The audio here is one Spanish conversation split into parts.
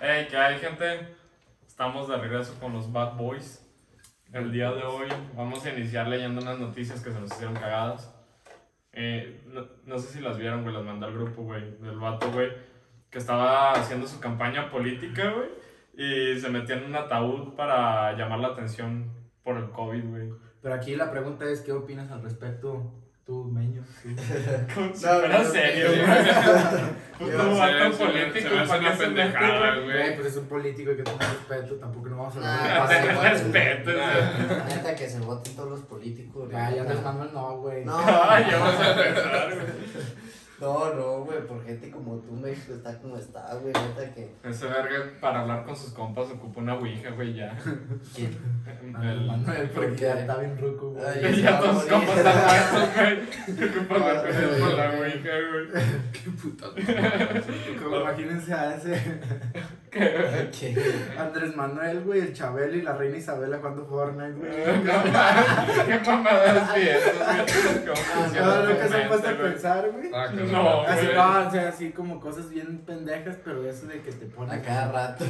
Hey, ¿qué hay, gente? Estamos de regreso con los Bad Boys. El día de hoy vamos a iniciar leyendo unas noticias que se nos hicieron cagadas. Eh, no, sé si las vieron, güey, las mandé al grupo, güey, del vato, güey, que estaba haciendo su campaña política, güey, y se metía en un ataúd para llamar la atención por el COVID, güey. Pero aquí la pregunta es, ¿qué opinas al respecto, tú, Meño? Como si No, fuera no, serio, no, güey. no, Puto no, vato político, se me hace ¿para una pendejada, güey? Pues es un político y que tenga respeto, tampoco no vamos a Nah, hablar de igual. Respeto, güey. La neta que se voten todos los políticos. Ya, ya. Andrés Manuel no, güey. No, Ay, ya vas a empezar, güey. No, no, güey, por gente como tú, México está como está, güey, neta que. Ese verga para hablar con sus compas ocupa una ouija, güey, ya. ¿Quién? El- Manuel, porque ¿Por ya está bien ruco, güey. Ay, Ya todos sus compas están muertos, güey. Ocupa hablar con él por la ouija, güey. Qué putas Como Imagínense a ese ¿Qué? Andrés Manuel, güey, el Chabelo y la reina Isabela jugando Fortnite, güey. ¿Qué mamadas es? ¿Cómo funciona No, tu nunca se han puesto a pensar, güey. Ah, que No, Así, no, o sea, así como cosas bien pendejas, pero eso de que te ponen. A cada rato.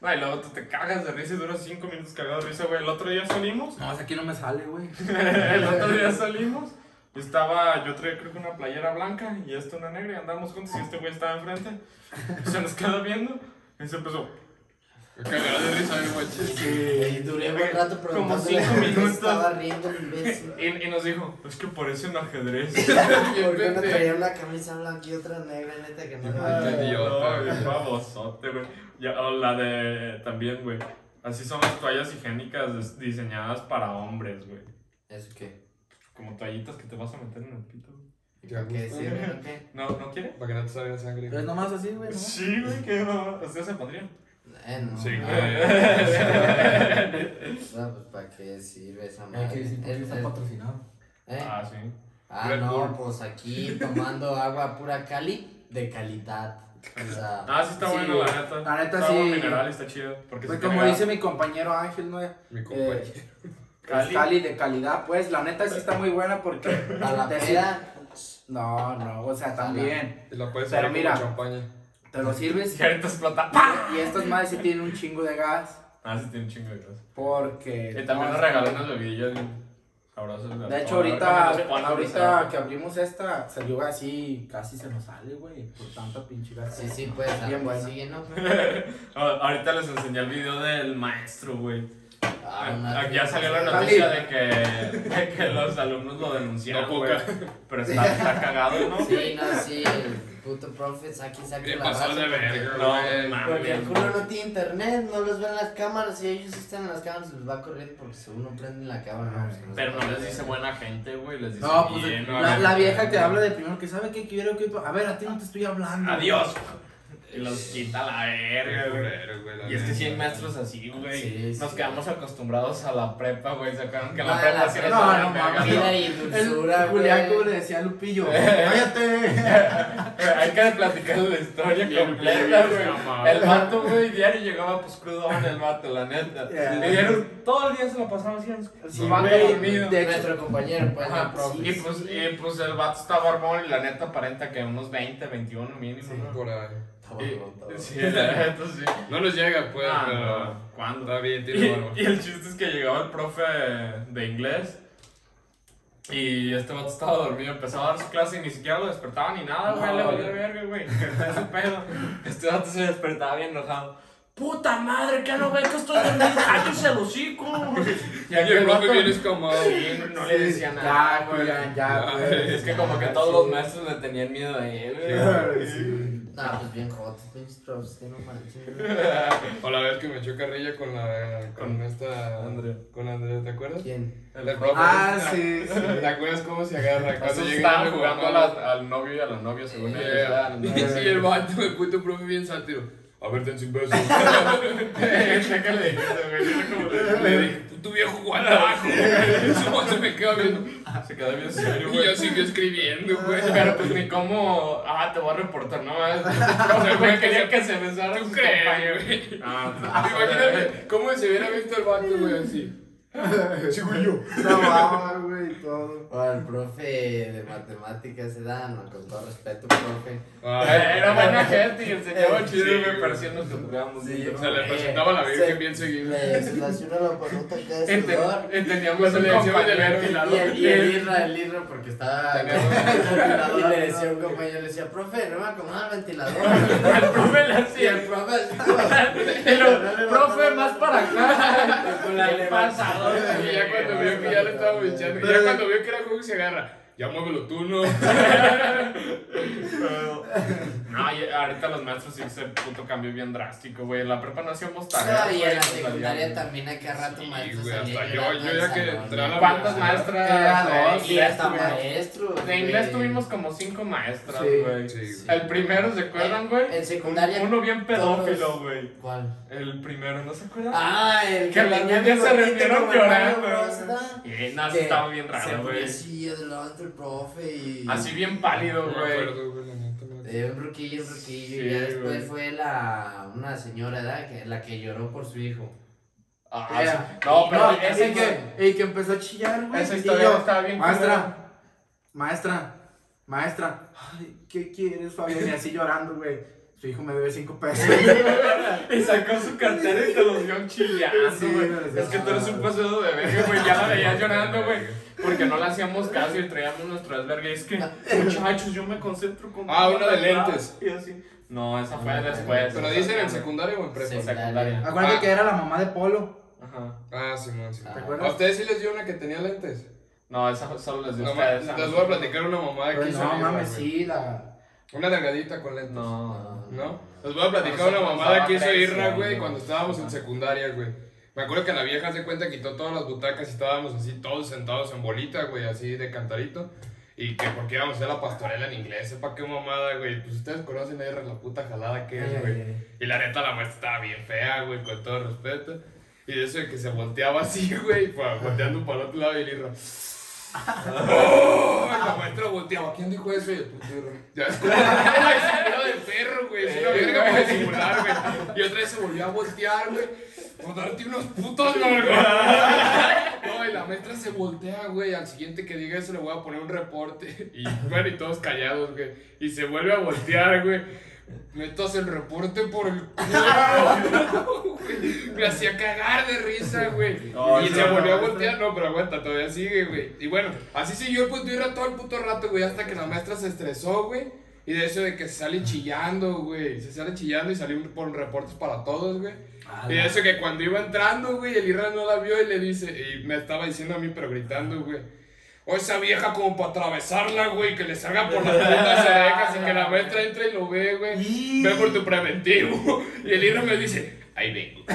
No, y luego tú te cagas de risa y duras 5 minutos cagado de risa, güey. El otro día salimos. No, aquí no me sale, güey. El otro día salimos. Estaba, yo traía creo que una playera blanca y esta una negra y andamos juntos y este güey estaba enfrente. Se nos queda viendo y se empezó. Cagada de risa, güey. Y duré un rato Como cinco minutos. estaba riendo el. Y, y nos dijo, es que parece un ajedrez. ¿Por qué no traía una camisa blanca y otra negra, neta, que no Ay, idiota, güey. babosote, güey. Ya, o la de, también, güey. Así son las toallas higiénicas dis- diseñadas para hombres, güey. ¿Eso qué? Como toallitas que te vas a meter en el pito. güey. ¿Y ¿Para qué sirven o qué? ¿No, ¿no quiere? Para que no te salga sangre. Pero es nomás así, güey. ¿no? Sí, güey, que no. ¿Ustedes se pondrían? Eh, no. Sí, no. güey. No, pues para qué sirve esa Hay madre. que decir porque Es- está es- patrocinado. ¿Eh? Ah, sí. Ah, Red no, Bull. pues aquí tomando agua pura Cali de calidad. O sea, Ah, sí está Sí, bueno, la neta. la neta, está sí. agua mineral y está chido. Porque Pues sí como dice mi compañero Ángel, ¿no? Mi Eh, compañero. es Cali. Cali de calidad, pues la neta sí está muy buena porque. a la peda, No, no, o sea, también. Y la puedes Pero mira. con champaña. Te lo sirves Y ahorita explota. y estas madres sí tienen un chingo de gas Ah, sí tiene un chingo de gas. porque. Y también no, nos regaló unas bebidillas bien sabrosas. De hecho, ahorita, ahorita que abrimos esta, salió así, casi se nos sale, güey, por tanta pinche gas. sí, sí, pues, Bien bueno. sigue, ¿no? Ah, Ahorita les enseñé el video del maestro, güey. Ah, Ah, ya salió la noticia de que, de que los alumnos lo denunciaron, No. Pero está, está cagado, ¿no? Sí, no, sí, el puto profe aquí saca ¿Qué la pasó raza de verga, No. Porque el culo no tiene internet, no los ven las cámaras y ellos están en las cámaras les va a correr porque según no prenden la cámara. No, pues, Pero no les dice buena gente, güey. Les dice No, pues bien. la, la vieja que habla de primero que sabe que quiero que. A ver, a ti no te estoy hablando. Adiós. Los quita la verga, güey. Güey, la Y es que sí hay maestros así, güey. Sí, Nos sí. quedamos acostumbrados a la prepa, güey. ¿Se acuerdan que en Ah, la prepa la sí nos no, no. Vida y El dulzura, Julián, güey. como le decía a Lupillo, cállate. Hay que platicar la historia Bien completa, güey. El vato, güey, diario llegaba pues crudón el vato, la neta. Yeah. Y diario, todo el día se lo pasaba así en su Sí, vato güey, dormido. de Nuestro compañero, pues, Ajá, el y, pues, y pues el vato está barbón y la neta aparenta que unos 20, 21 mínimo, ¿no? Por ahí. Estaba Y- roto. sí, la neta sí. No nos llega, pues, Ah, pero. no, ¿Cuándo? Está bien, Y, tiene barba. y el chiste es que llegaba el profe de inglés y este vato estaba dormido, empezaba a dar su clase y ni siquiera lo despertaba ni nada, güey, No, le valía verga, güey, su pedo. Este vato se despertaba bien enojado. ¡Puta madre! ¿Qué no ve que estoy dormido? ¡Cállese el hocico! Y el profe bien escamado. Sí, no le decía Ya, nada, güey. Ya, Ya, güey. Es que como que todos los maestros le tenían miedo a él, güey. Sí. Nah, pues bien hot, pinches profes, que no manches. O la vez que me echó carrilla con la. Con esta. Andrea. Con Andrea, ¿te acuerdas? ¿Quién? El profe. Ah, sí, sí. ¿Te acuerdas cómo se agarra? Cuando Entonces llega estaban jugando a la- al novio y a la novia, según Sí, ellos. y el vato, el puto profe bien sátiro. A ver, ten sin besos. Le dije, tu viejo guanajo. Su madre me queda viendo. Se quedó bien serio, Y güey. ya siguió escribiendo, güey. Pero pues ni cómo. Ah, te voy a reportar, no más. O sea, güey, quería que se besara ¿Tú crees, güey? Ah, pues, Imagínate cómo se hubiera visto el vato, güey, así. Güey, yo. Trababa, güey, todo. O el profe de matemáticas se da, no, con todo respeto, profe. Eh, Era buena gente y enseñaba Eh, chido, sí, güey, pareciendo que jugábamos. Sí, niños. Se le Eh, presentaba la Virgen se- bien seguido. Le se le hacía una lapanota acá de Ente- sudor. Entendíamos le decíamos de ver y la Y el, y el Irra, el Irra, porque estaba. Y le decía a un compañero, le decía, profe, no me acomoda el ventilador. El profe le Y hacía. el profe. Y lo, profe, más para acá. Con la. Y ya cuando vio que ya le estaba echando, ya cuando vio que era juego se agarra. Ya muévelo tú, ¿no? No, y ahorita los maestros sí se puto cambio bien drástico, güey. En la prepa no hacíamos No, y en la secundaria salían. también a cada rato Sí, maestros güey, hasta yo- yo ya que entré a la. ¿Cuántas maestras Era de dos, Y hasta maestros. De inglés tuvimos como cinco maestras, Sí, güey. Sí, El primero, ¿se acuerdan, güey? En secundaria. Uno bien pedófilo, güey. ¿Cuál? El primero, ¿no se acuerdan? Ah, el Que las niñas se reunieron el llorando. Y sí Que estaba bien raro, güey. así adelante el profe y. Así bien pálido, güey. Eh, un ruquillo, un ruquillo. Sí, y ya después güey. fue la. Una señora, ¿verdad? Que, la que lloró por su hijo. Ah, Era- sí. No, pero No, ese que, y que empezó a chillar, güey. Esa y historia yo, estaba bien Maestra, maestra, maestra, ay, ¿qué quieres, Fabián? Y así llorando, güey. Su hijo me debe cinco pesos. Y sacó su cartera y te los dio chillando, Sí, güey. es que tú eres un paseo de verga, güey. Ya la veías llorando, güey. Porque no le hacíamos caso y traíamos nuestro desvergue. Es que, muchachos, yo me concentro con. Ah, una de lentes. Y así. No, esa fue Ah, después. Pero dicen en secundaria o en prepa. Secundaria. Acuérdate Ah. que era la mamá de Polo. Ajá. Ah, Simón, sí. Ah. ¿Te ¿A acuerdas? ustedes sí les dio una que tenía lentes? No, esa solo les dio No, ustedes. les voy a platicar una mamá de Pues aquí. no, mames, sí, la. Una delgadita con lentes. No. ¿No? Les voy a platicar una mamada que hizo Irra, güey, cuando estábamos en secundaria, güey. Me acuerdo que la vieja se cuenta quitó todas las butacas y estábamos así todos sentados en bolita, güey, así de cantarito. Y que porque íbamos a hacer la pastorela en inglés, sepa qué mamada, güey. Pues ustedes conocen a Irra la puta jalada que es, güey. Y la neta, la maestra estaba bien fea, güey, con todo respeto. Y de eso de que se volteaba así, güey, volteando para el otro lado y el Irra. ¡Oh! La maestra volteaba. ¿Quién dijo eso? Y el puto Irra. Ya es como de perro, güey. Es una verga para disimular, güey. Y otra vez se volvió a voltear, güey. Por darte unos putos, güey. No, y la maestra se voltea, güey. Al siguiente que diga eso le voy a poner un reporte. Y bueno, y todos callados, güey. Y se vuelve a voltear, güey. Metas el reporte por el culo. Me hacía cagar de risa, güey. No, y no, se volvió a voltear. No, pero aguanta, todavía sigue, güey. Y bueno, así siguió el puto Irra todo el puto rato, güey. Hasta que la maestra se estresó, güey. Y de eso de que se sale chillando, güey. Se sale chillando y salió por reportes para todos, güey. Y de eso que cuando iba entrando, güey, el Irra no la vio y le dice, y me estaba diciendo a mí, pero gritando, güey. O esa vieja como para atravesarla, güey, que le salga por las putas orejas y que la maestra entre y lo ve, güey. Ve por tu preventivo. Y el Irra me dice, ahí vengo.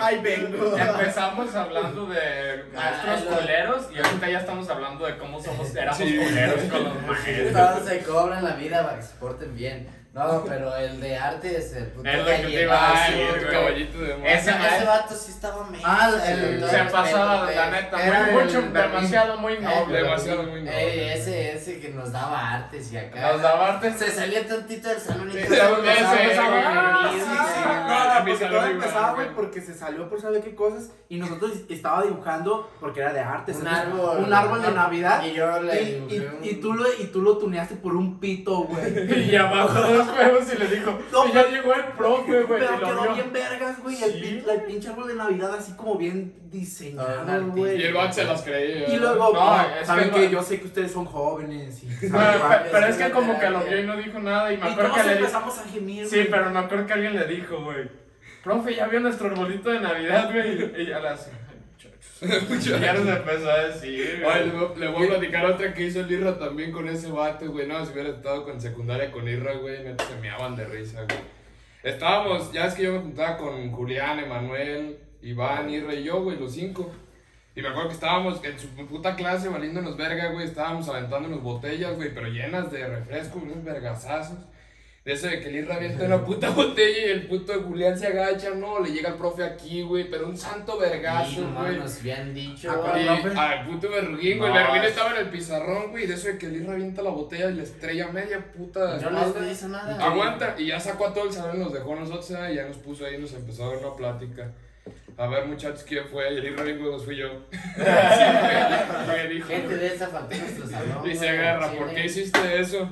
Ay, vengo. Empezamos hablando de maestros culeros y ahorita ya estamos hablando de cómo somos, éramos Sí. culeros con los maestros. Todos se cobran la vida para que se porten bien. No, pero el de arte es el puto Es lo que te iba a decir, caballito de mar. Ese Ese, vato sí estaba medio. Ah, el- Se respeto, la neta, muy, mucho, demasiado muy noble. Demasiado muy Ey, noble. ese, ese que nos daba artes y acá. Nos daba artes. Se salía tantito del salón y sí. sí. No, no, porque todo empezaba, güey. porque se salió por saber qué cosas y nosotros estaba dibujando porque era de arte. Un árbol. Un árbol de Navidad. Y yo le dibujé y, un- y tú lo, y tú lo tuneaste por un pito, güey. Y abajo y le dijo, No, y ya llegó el profe, güey, Pero quedó vio. bien vergas, güey. El, Sí. pin- el pinche árbol de Navidad así como bien Ah, diseñado, artista. güey. Y el vato se las creía. Y luego, No, ah, saben que no- yo sé que ustedes son jóvenes. Y, Pero, saben, pero- es que como que lo vio y no dijo nada y me acuerdo que le empezamos a gemir, Sí, pero me acuerdo que alguien le dijo, güey. Profe, ya vio nuestro arbolito de Navidad, güey. Y ya las. Y ya nos empezó a decir, güey. le, voy- le voy a platicar otra que hizo el Irra también con ese vato, güey. No, si hubiera estado con secundaria con Irra, güey, neta se meaban de risa, güey. Estábamos, ya es que yo me juntaba con Julián, Emanuel, Iván, Irra y yo, güey, los cinco. Y me acuerdo que estábamos en su puta clase valiéndonos verga, güey. Estábamos aventándonos botellas, güey, pero llenas de refresco, unos vergazazos. De eso de que el Irra avienta una puta botella y el puto Julián se agacha, no, le llega el profe aquí, güey, pero un santo vergazo, güey. nos habían dicho. ¿A güey. profe? al puto Berruguín, güey. No, el Berruguín es- estaba en el pizarrón, güey. De eso de que el avienta la botella y le estrella media puta. Yo no les hice nada. Aguanta. Y ya sacó a todo el salón, nos dejó a nosotros, ah, y ya nos puso ahí y nos empezó a dar una plática. A ver, muchachos, ¿quién fue? Y el de huevos fui yo. Sí. Me dijo, Gente de esa faltó nuestro salón. Y se agarra, ¿por qué hiciste eso?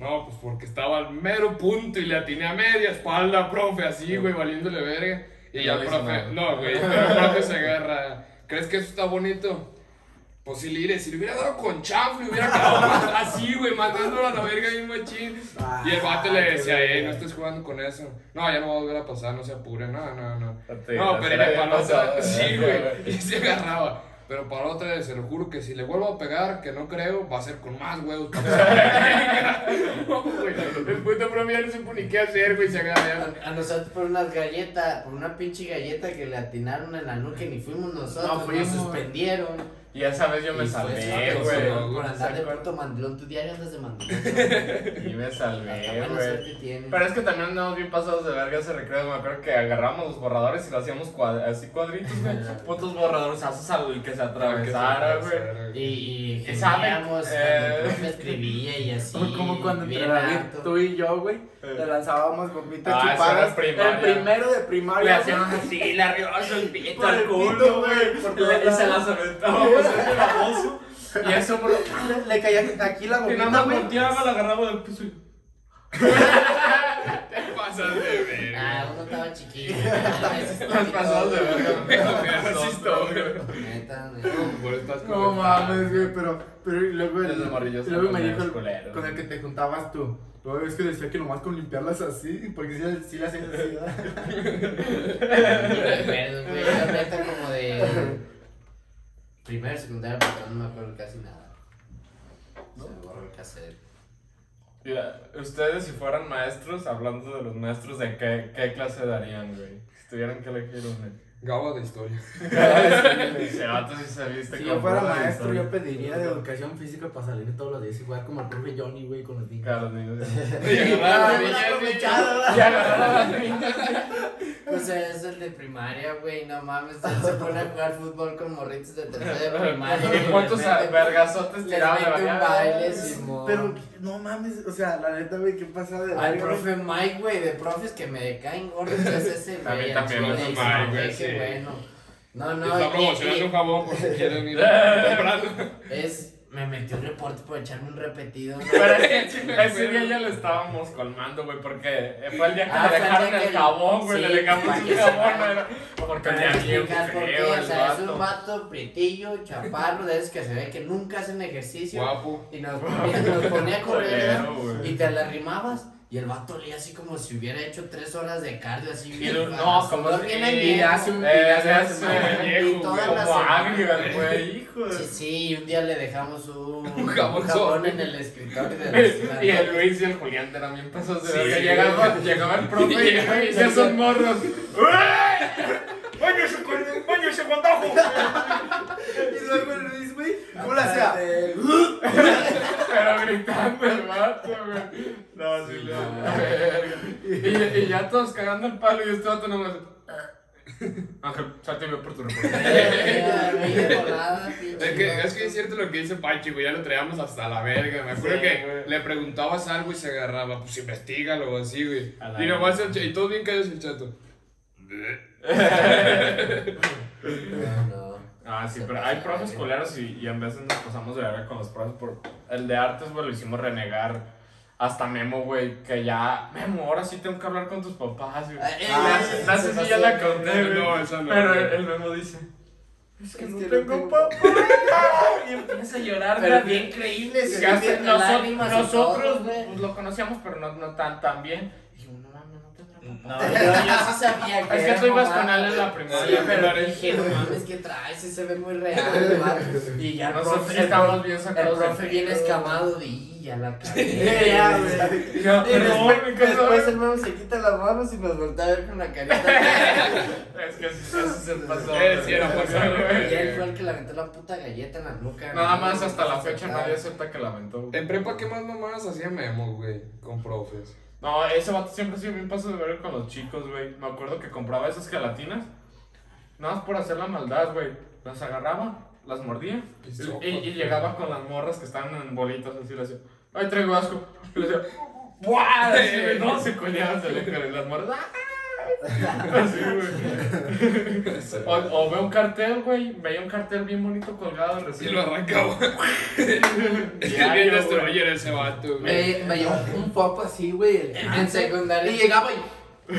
No, pues porque estaba al mero punto y le atiné a media espalda, profe, así, güey, valiéndole verga. Y ya el profe, no, güey, pero el profe se agarra. ¿Crees que eso está bonito? Pues si le, si le hubiera dado con chafle, hubiera quedado más así, güey, mandándolo a la verga bien machín. Y el vato le Ah, decía, eh, no estés jugando con eso. No, ya no va a volver a pasar, no se apure, no, no, no. No, pero había para otra, pasado, sí, güey, y se agarraba. Pero para otra, se lo juro que si le vuelvo a pegar, que no creo, va a ser con más huevos. No, güey, el puto profe ya no supo ni qué hacer, güey, se agarra. A, nosotros por unas galletas, por una pinche galleta que le atinaron en la nuca y ni fuimos nosotros, No nos suspendieron. Y esa vez yo me Y salvé, güey. por- andar de puto mandilón, tu diario andas de mandilón. Y me salvé, güey. Pero es que también andamos bien pasados de verga ese recreo. Me acuerdo que agarramos los borradores y lo hacíamos cuad- así cuadritos, güey. Putos borradores, haces al que se atravesara, güey. Y, y ¿Y cuando Eh. escribía y así. Como cuando entre tú y yo, güey. Le lanzábamos gomitas Ah, chupadas. El primero de Le primaria. hacíamos así, le arribamos el pito al culo, güey. Y le- se las aventábamos en el abuso. Y eso, bro. Le, le caía aquí la Y nada más volteaba, la agarraba del piso y. Te pasas de verga. Ah, uno estaba chiquillo. Las pasadas de historia. Neta, neta. No mames, güey, pero, pero luego, luego me dijo con el que te juntabas tú. Luego es que decía que nomás con limpiarlas así, porque si, si las hacías así, ¿verdad? Pero, güey, yo neta como de primero, secundaria, pero no me acuerdo casi nada. Se me borró el cassette. Mira, ustedes si fueran maestros, hablando de los maestros, ¿de qué, qué clase darían, güey? Si tuvieran que elegir uno. Gaba de historia. Si yo fuera maestro, historia. yo pediría de educación física para salir todos los días y jugar como el profe Johnny, güey, con los niños. Claro, niñas. O sea, es el de primaria, güey, no mames, él se pone a jugar fútbol con morritos de tercera de primaria. ¿Y cuántos vergazotes tiraban de mete un la baile. Pero, no mames, o sea, la neta, güey, ¿qué pasa de Al profe Mike, güey, de profes que me caen gordos es ese, A mí güey. también sí, Mike, güey, bueno. No, no, Está promocionando un jabón por si quieren ir es, me metió un reporte por echarme un repetido. ¿no? Pero es que ese día ya lo estábamos colmando, güey, porque fue el día que Ah, le el dejaron el jabón, güey, sí, le dejamos se jabón, era- porque tenía bien feo o el sea, es un vato. vato prietillo, chaparro, de esos que se ve que nunca hacen ejercicio. Guapo. Y nos ponía, nos ponía a correr, güey. Y te la arrimabas. Y el vato olía así como si hubiera hecho tres horas de cardio, así bien. lo- a no, como si- bien y hace un- Eh, viejo, como agrio, güey. güey, hijo. Sí, sí, y un día le dejamos un, Un jabón en el escritorio de la. Y el Luis y el Julián eran bien pasos de Sí, verga. sí. Llegaba, llegaba el profe y y y se esos morros. ¡Báñese con báñese con tajo! Y luego el Luis, güey, ¿cómo la hacía? Pero gritando el vato, güey. No, sí, no. Y, y ya todos cagando el palo y este vato nomás. Ángel, salte y ve por tu Es que, es que es cierto lo que dice Pachi, güey, ya lo traíamos hasta la verga. Me acuerdo Sí, que güey. le preguntabas algo y se agarraba, pues investigalo o así, güey. Y nomás el ch- y todos bien callados el chato. No, no. Ah, sí, pero hay profes culeros y, y en veces nos pasamos de verga con los profes por... El de artes, güey, lo hicimos renegar. Hasta Memo, güey, que ya... Memo, ahora sí tengo que hablar con tus papás, güey. Ah, no sé si ya la conté, güey. No, esa no, Pero el, Memo dice... Es que Es no que tengo tengo papá. Y empieza a llorar, Pero güey. bien creíble, nosotros güey. pues, lo conocíamos, pero no, no tan, tan bien. No yo, yo sí sabía que Es que tú ibas con él en la Sí, primaria. pero dije, no mames, ¿qué traes? Ese se ve muy real. Y ya el Nosotros profe, el estábamos profe- bien el sacados de profe bien escamado de, "Y, ya la cagué. Ya, güey. Después, después el nuevo se quita las manos y nos voltea a ver con la carita. Es que así así se pasó. Sí, era pasado, y él fue el que le aventó la puta galleta en la nuca. Nada ¿no? más hasta la fecha nadie acepta que la aventó. güey. En prepa, ¿qué más mamadas hacía Memo, güey? Con profes. No, ese vato siempre ha sido bien paso de ver con los chicos, güey. Me acuerdo que compraba esas gelatinas. Nada más por hacer la maldad, güey. Las agarraba, las mordía. Y llegaba con las morras que estaban en bolitas así, le hacía. Ay, traigo asco. Y le decía, ¡buah! No, se coleaban, se le las morras. ¡ah! Güey. O, o veo un cartel, güey. Veía un cartel bien bonito colgado Y recién. lo arranca, güey. Es que bien destroyer ese vato, güey. Me, me llevó un poco así, güey. En cáncer, secundaria. Y llegaba y.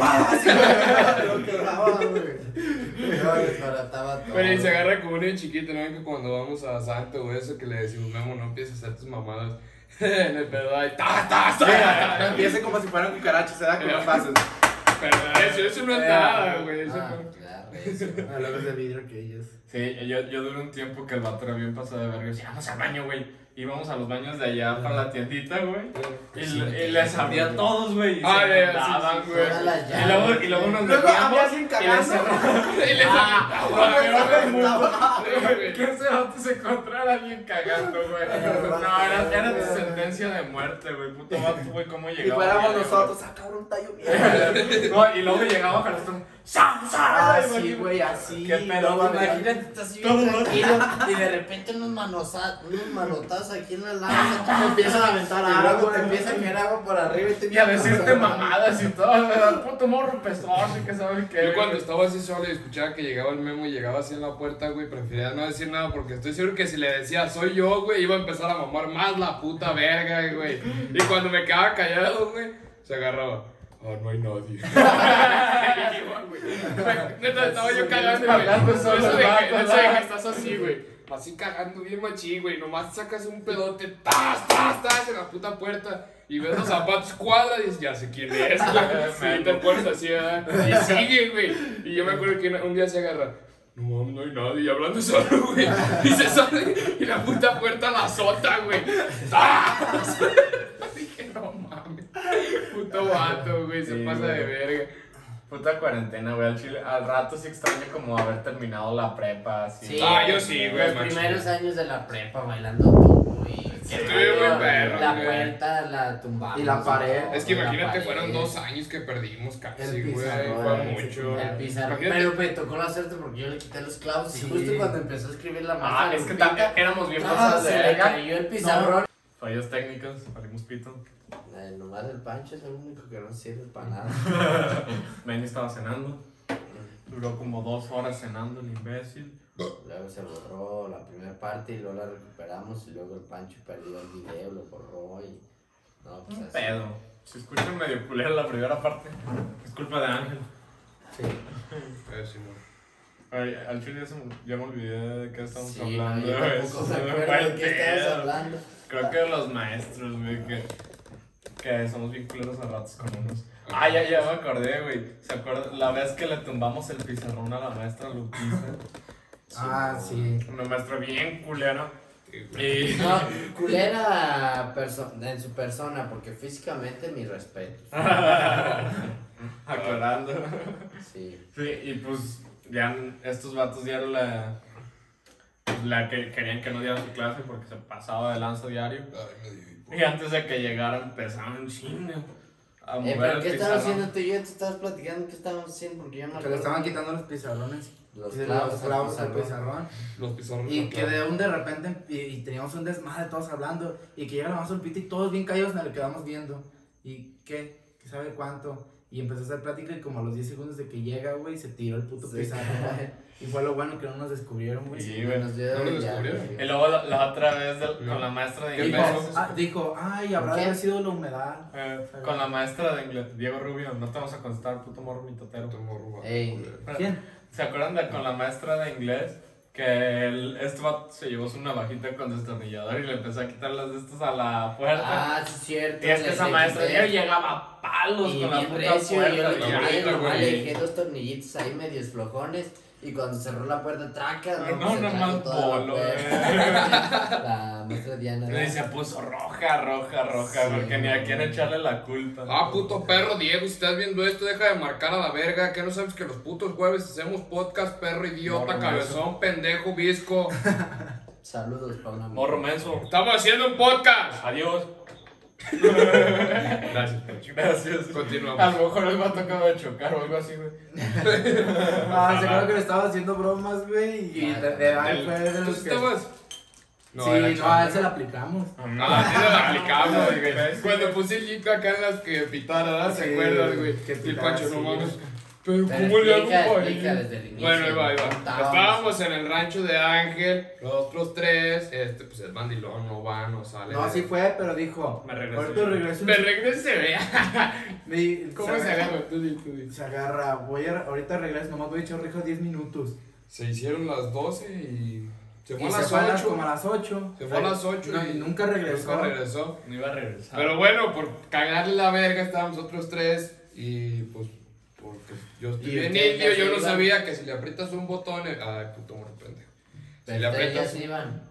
Pero y se agarra como un niño chiquito, ¿no? Que cuando vamos a Santo o eso, que le decimos, Memo, no empieces a hacer tus mamadas. en el pedo ahí, ¡ta, ta, ta! Empieza como si fueran cucarachas, se da como pasos. Pero eso, eso no es nada, güey. Eso Ah, no-. A la vez de vidrio que ellos. Sí, yo, yo duré un tiempo que el vato era bien pasado de verga. Decía, vamos al baño, güey. Íbamos a los baños de allá para la tiendita, güey. Y, Sí, y les abría a todos, güey. Y Ah, se sí, sí, güey. Y luego, y luego nos metíamos y les cerrábamos. Y les Ah, Ah, güey, que ese vato se encontrara alguien cagando, güey. No, era, era de sentencia de muerte, güey. Puto vato, güey, cómo Y llegaba. fuéramos bien, nosotros, ah, cabrón, tallo mierda. No, y luego llegaba Carlton. ¡Sa, sa! Así, güey, así. ¿Qué pedo, güey? Imagínate, estás bien Todo tranquilo y de repente unos manosa- unos manotazos aquí en la lana. Te empiezan a aventar Y luego agua, te empieza a caer agua por arriba y te Y a decirte mamadas y todo, ¿verdad? puto morro pesón y que sabe qué. Yo cuando estaba así solo y escuchaba que llegaba el memo y llegaba así en la puerta, güey, prefería no decir nada porque estoy seguro que si le decía soy yo, güey, iba a empezar a mamar más la puta verga, güey. Y cuando me quedaba callado, güey, se agarraba. Ah, no hay nadie. Neta, estaba yo cagando, güey. Hablando Eso solo, de que, vato, eso de que estás así, güey. Así cagando bien machín, güey. Nomás sacas un pedote, tas, tas, tas, en la puta puerta. Y ves los zapatos cuadra y dices, ya sé quién es, güey. Y te pones así, ¿verdad? Y sigue, güey. Y yo me acuerdo que un día se agarra. No mames, no hay nadie. Y hablando solo, güey. Y se sale y la puta puerta la azota, güey. ¡Tas! Puto vato, güey. Se Sí, pasa güey. de verga. Puta cuarentena, güey. Al chile, al rato sí extraño como haber terminado la prepa, así. Sí, Ah, yo sí, güey, Los primeros años de la prepa bailando tú y Estuve muy perro, La güey. puerta la tumbamos. Y la pared. Es que imagínate, fueron dos años que perdimos casi, El güey. pizarrón, Fue el mucho. El pizarrón. Imagínate- Pero me tocó la suerte porque yo le quité los clavos Sí. y justo cuando empezó a escribir la maestra. Ah, es que también éramos bien ah, pasadas de se le cayó el pizarrón. Fallas técnicas, valimos pito. Eh, nomás el pancho es el único que no sirve para nada. Manny estaba cenando. Duró como dos horas cenando el imbécil. Luego se borró la primera parte y luego la recuperamos y luego el pancho perdió el video, lo borró y. No, pues Un así. pedo. Si escuchan medio culera la primera parte, es culpa de Ángel. Sí. Eh, sí. Ay, al chile ya, se me- ya me olvidé de qué estamos Sí, hablando. no, yo tampoco de qué estabas hablando. Creo que de los maestros, güey, que, que somos bien culeros a ratos con unos. Ah, ya, ya me acordé, güey. ¿Se acuerdan? La vez que le tumbamos el pizarrón a la maestra Lupita. Ah, sí. Una maestra bien culera. Y... No, culera perso- en su persona, porque físicamente mi respeto. Aclarando. Sí. Sí, y pues ya estos vatos dieron la... La que querían que no diera su clase porque se pasaba de lanza diario. Ay, me Y antes de que llegara empezaban chinga a Eh, mover pero el ¿qué estabas haciendo tú y yo? Te estabas platicando qué estábamos haciendo porque yo no me Que le acuerdo. estaban quitando los pizarrones. Los clavos, los clavos al pizarrón. Los pizarrones. Y que de un de repente y, y teníamos un desmadre todos hablando y que llega la más Lupita y todos bien callados nos le quedamos viendo. ¿Y qué? ¿Qué sabe cuánto? Y empezó a hacer plática y como a los 10 segundos de que llega, güey, se tiró el puto Se pizarrón. Y fue lo bueno que no nos descubrieron, güey. Sí, güey. Nos ¿No ya, descubrieron? Y luego la, la otra vez del- con la maestra de ¿Qué inglés. Dijo, ah, dijo, ay, habrá haber sido la humedad. eh, con la maestra de inglés, Diego Rubio, no te vamos a contestar, puto morro mitotero. Tomó ruba. Ey. ¿Quién? ¿Se acuerdan de con la maestra de inglés? Que el, este vato se llevó su navajita con destornillador y le empezó a quitar las de estos a la puerta. Ah, sí, es cierto. y es que le- esa le maestra ya llegaba a palos Y con la puta recio, puerta. yo le y nomás güey. le dejé dos tornillitos ahí medios flojones. Y cuando cerró la puerta, traca, No, no, no, se nomás tragó toda la. La maestra Diana. Y se puso roja, roja, roja, Sí, porque ni a quién echarle la culpa. Ah, puto perro, Diego, si estás viendo esto, deja de marcar a la verga. ¿Qué no sabes que los putos jueves hacemos podcast, perro, idiota, Morro cabezón, pendejo, visco? Saludos para una Morro menso. Estamos haciendo un podcast. Adiós. Gracias. Gracias. A Continuamos. lo mejor el vato acaba de chocar o algo así, güey. Ah, seguro que le estaba haciendo bromas, güey. Y de, de ahí fue de ¿Tú los que. estabas? sí, no, a él se la aplicamos. Ah, sí lo aplicamos, güey. güey. Cuando puse el jeep acá en las que pitara, ¿verdad? ¿Se Sí, acuerdan, güey? que Y el Pancho, no mames. Pero, Pero ¿cómo le hago para ir? desde el inicio. Bueno, ahí va, ahí va. ¿cómo estábamos? En el rancho de Ángel, los otros tres. Este, pues el bandilón no va, no sale. No, sí fue, pero dijo. Me regresé. Ahorita regreso. Me regresé, ¿Cómo se agarra- agarra? Tú tú. Se agarra, voy a, ahorita regreso, nomás voy a echar rico 10 minutos. Se hicieron las 12 y. Se fue Y a las fue a las- 8. como a las 8. Se fue a las 8 No, y y nunca regresó. Nunca regresó. No iba a regresar. Pero bueno, por cagarle la verga estábamos otros tres y pues yo estoy ¿Y bien indio, yo no iban? sabía que si le aprietas un botón, eh, ay puto morro pendejo. Si le aprietas, se iban.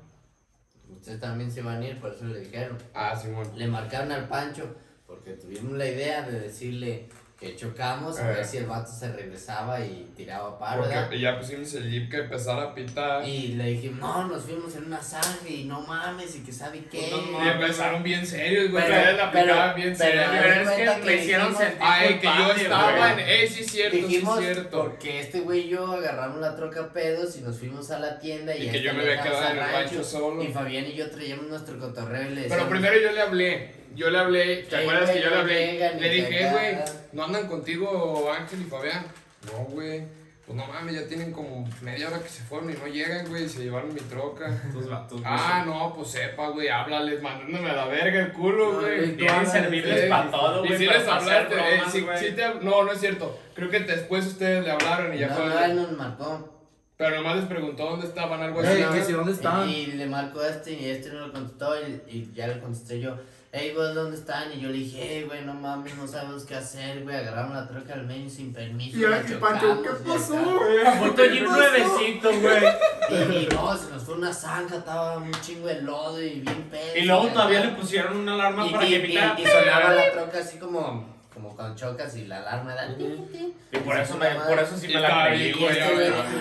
Ustedes también se iban a ir, por eso le dijeron. ah Simón, Le marcaron al Pancho porque tuvimos la idea de decirle que chocamos a Eh. ver si el vato se regresaba y tiraba paro, porque ya pusimos el jeep que empezara a pitar y, Y le dijimos, no, nos fuimos en una zanja y no mames, y que sabe qué. No, no, empezaron bien serios, güey, Pero- la pero- aplicaban bien pero- serios. Pero es que que me hicieron sentir Ay, que yo estaba en, eh, sí es cierto, Dijimos, sí es cierto. porque este güey y yo agarramos la troca pedos y nos fuimos a la tienda y, Y que esta yo me le había quedado en el rancho solo. Y Fabián y yo traíamos nuestro cotorreo y le Pero primero yo le hablé. Yo le hablé. ¿Te acuerdas que yo le no hablé? Le dije, güey, ¿no andan contigo Ángel y Fabián? No, güey. Pues no mames, ya tienen como media hora que se fueron y no llegan, güey. y Se llevaron mi troca. Ah, no, pues sepa, güey. Háblales, mandándome a la verga el culo, No, güey. Quieren servirles para todo, Y güey. si pero les hablaste, eh, bromas, sí- güey. sí te- no, no es cierto. Creo que después ustedes le hablaron y ya no, fue. no, él nos marcó. Pero nomás les preguntó dónde estaban, algo así. si dónde estaban. Y le marcó este y este no lo contestó y, y ya le contesté yo, hey, vos, ¿dónde están? Y yo le dije, hey, güey, no mames, no sabemos qué hacer, güey, agarraron la troca al medio sin permiso. Y ahora Pancho, ¿qué chocamos, y pasó, güey? Puto jeep nuevecito, güey. Y, y no, se nos fue una zanja, estaba un chingo de lodo y bien pedo. Y luego todavía le pusieron una alarma y, para y, que y- y sonaba la troca así como, como cuando chocas y la alarma da. Y por eso, me, por eso sí Y me la creí, güey.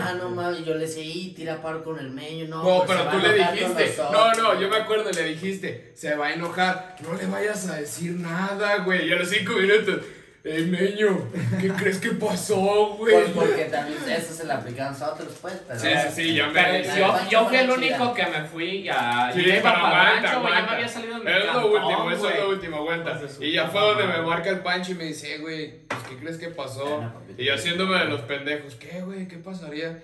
ah, no mames, y yo le decía, y tira paro con el meño, no. No, pues, pero tú a le dijiste. No, nosotros". no, yo me acuerdo, le dijiste, se va a enojar. No le vayas a decir nada, güey. Y a los cinco minutos, ey, meño, ¿qué crees que pasó, güey? Pues porque también eso se le aplica a nosotros, pues. Pero, Sí, sí, sí, ya me. Yo, yo fui el único que me fui ya. Sí, yo pero aguanta, güey, ya me aguanta. había salido de mi Es lo último, eso es lo último, aguanta. Y ya fue donde me marca el Pancho y me dice, "Eh, güey, pues, ¿qué crees que pasó? Y yo haciéndome de los pendejos, ¿qué, güey? ¿Qué pasaría?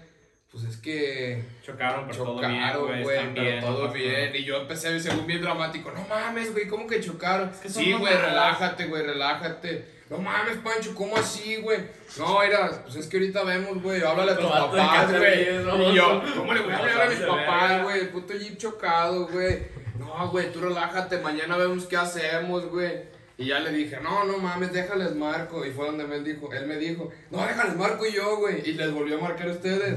Pues es que Chocaron, pero todo bien, chocaron, güey. pero todo bien. Y yo empecé según bien dramático, no mames, güey, ¿cómo que chocaron? que sí, güey, relájate, güey, relájate. No mames, Pancho, ¿cómo así, güey? No, mira, pues es que ahorita vemos, güey, háblale a tus papás, güey. Y yo, ¿cómo le voy a Los hablar a mis papás, güey? El puto jeep chocado, güey. No, güey, tú relájate, mañana vemos qué hacemos, güey. Y ya le dije, no, no mames, déjales marco. Y fue donde él dijo, él me dijo, no, déjales marco yo, güey. Y les volvió a marcar a ustedes.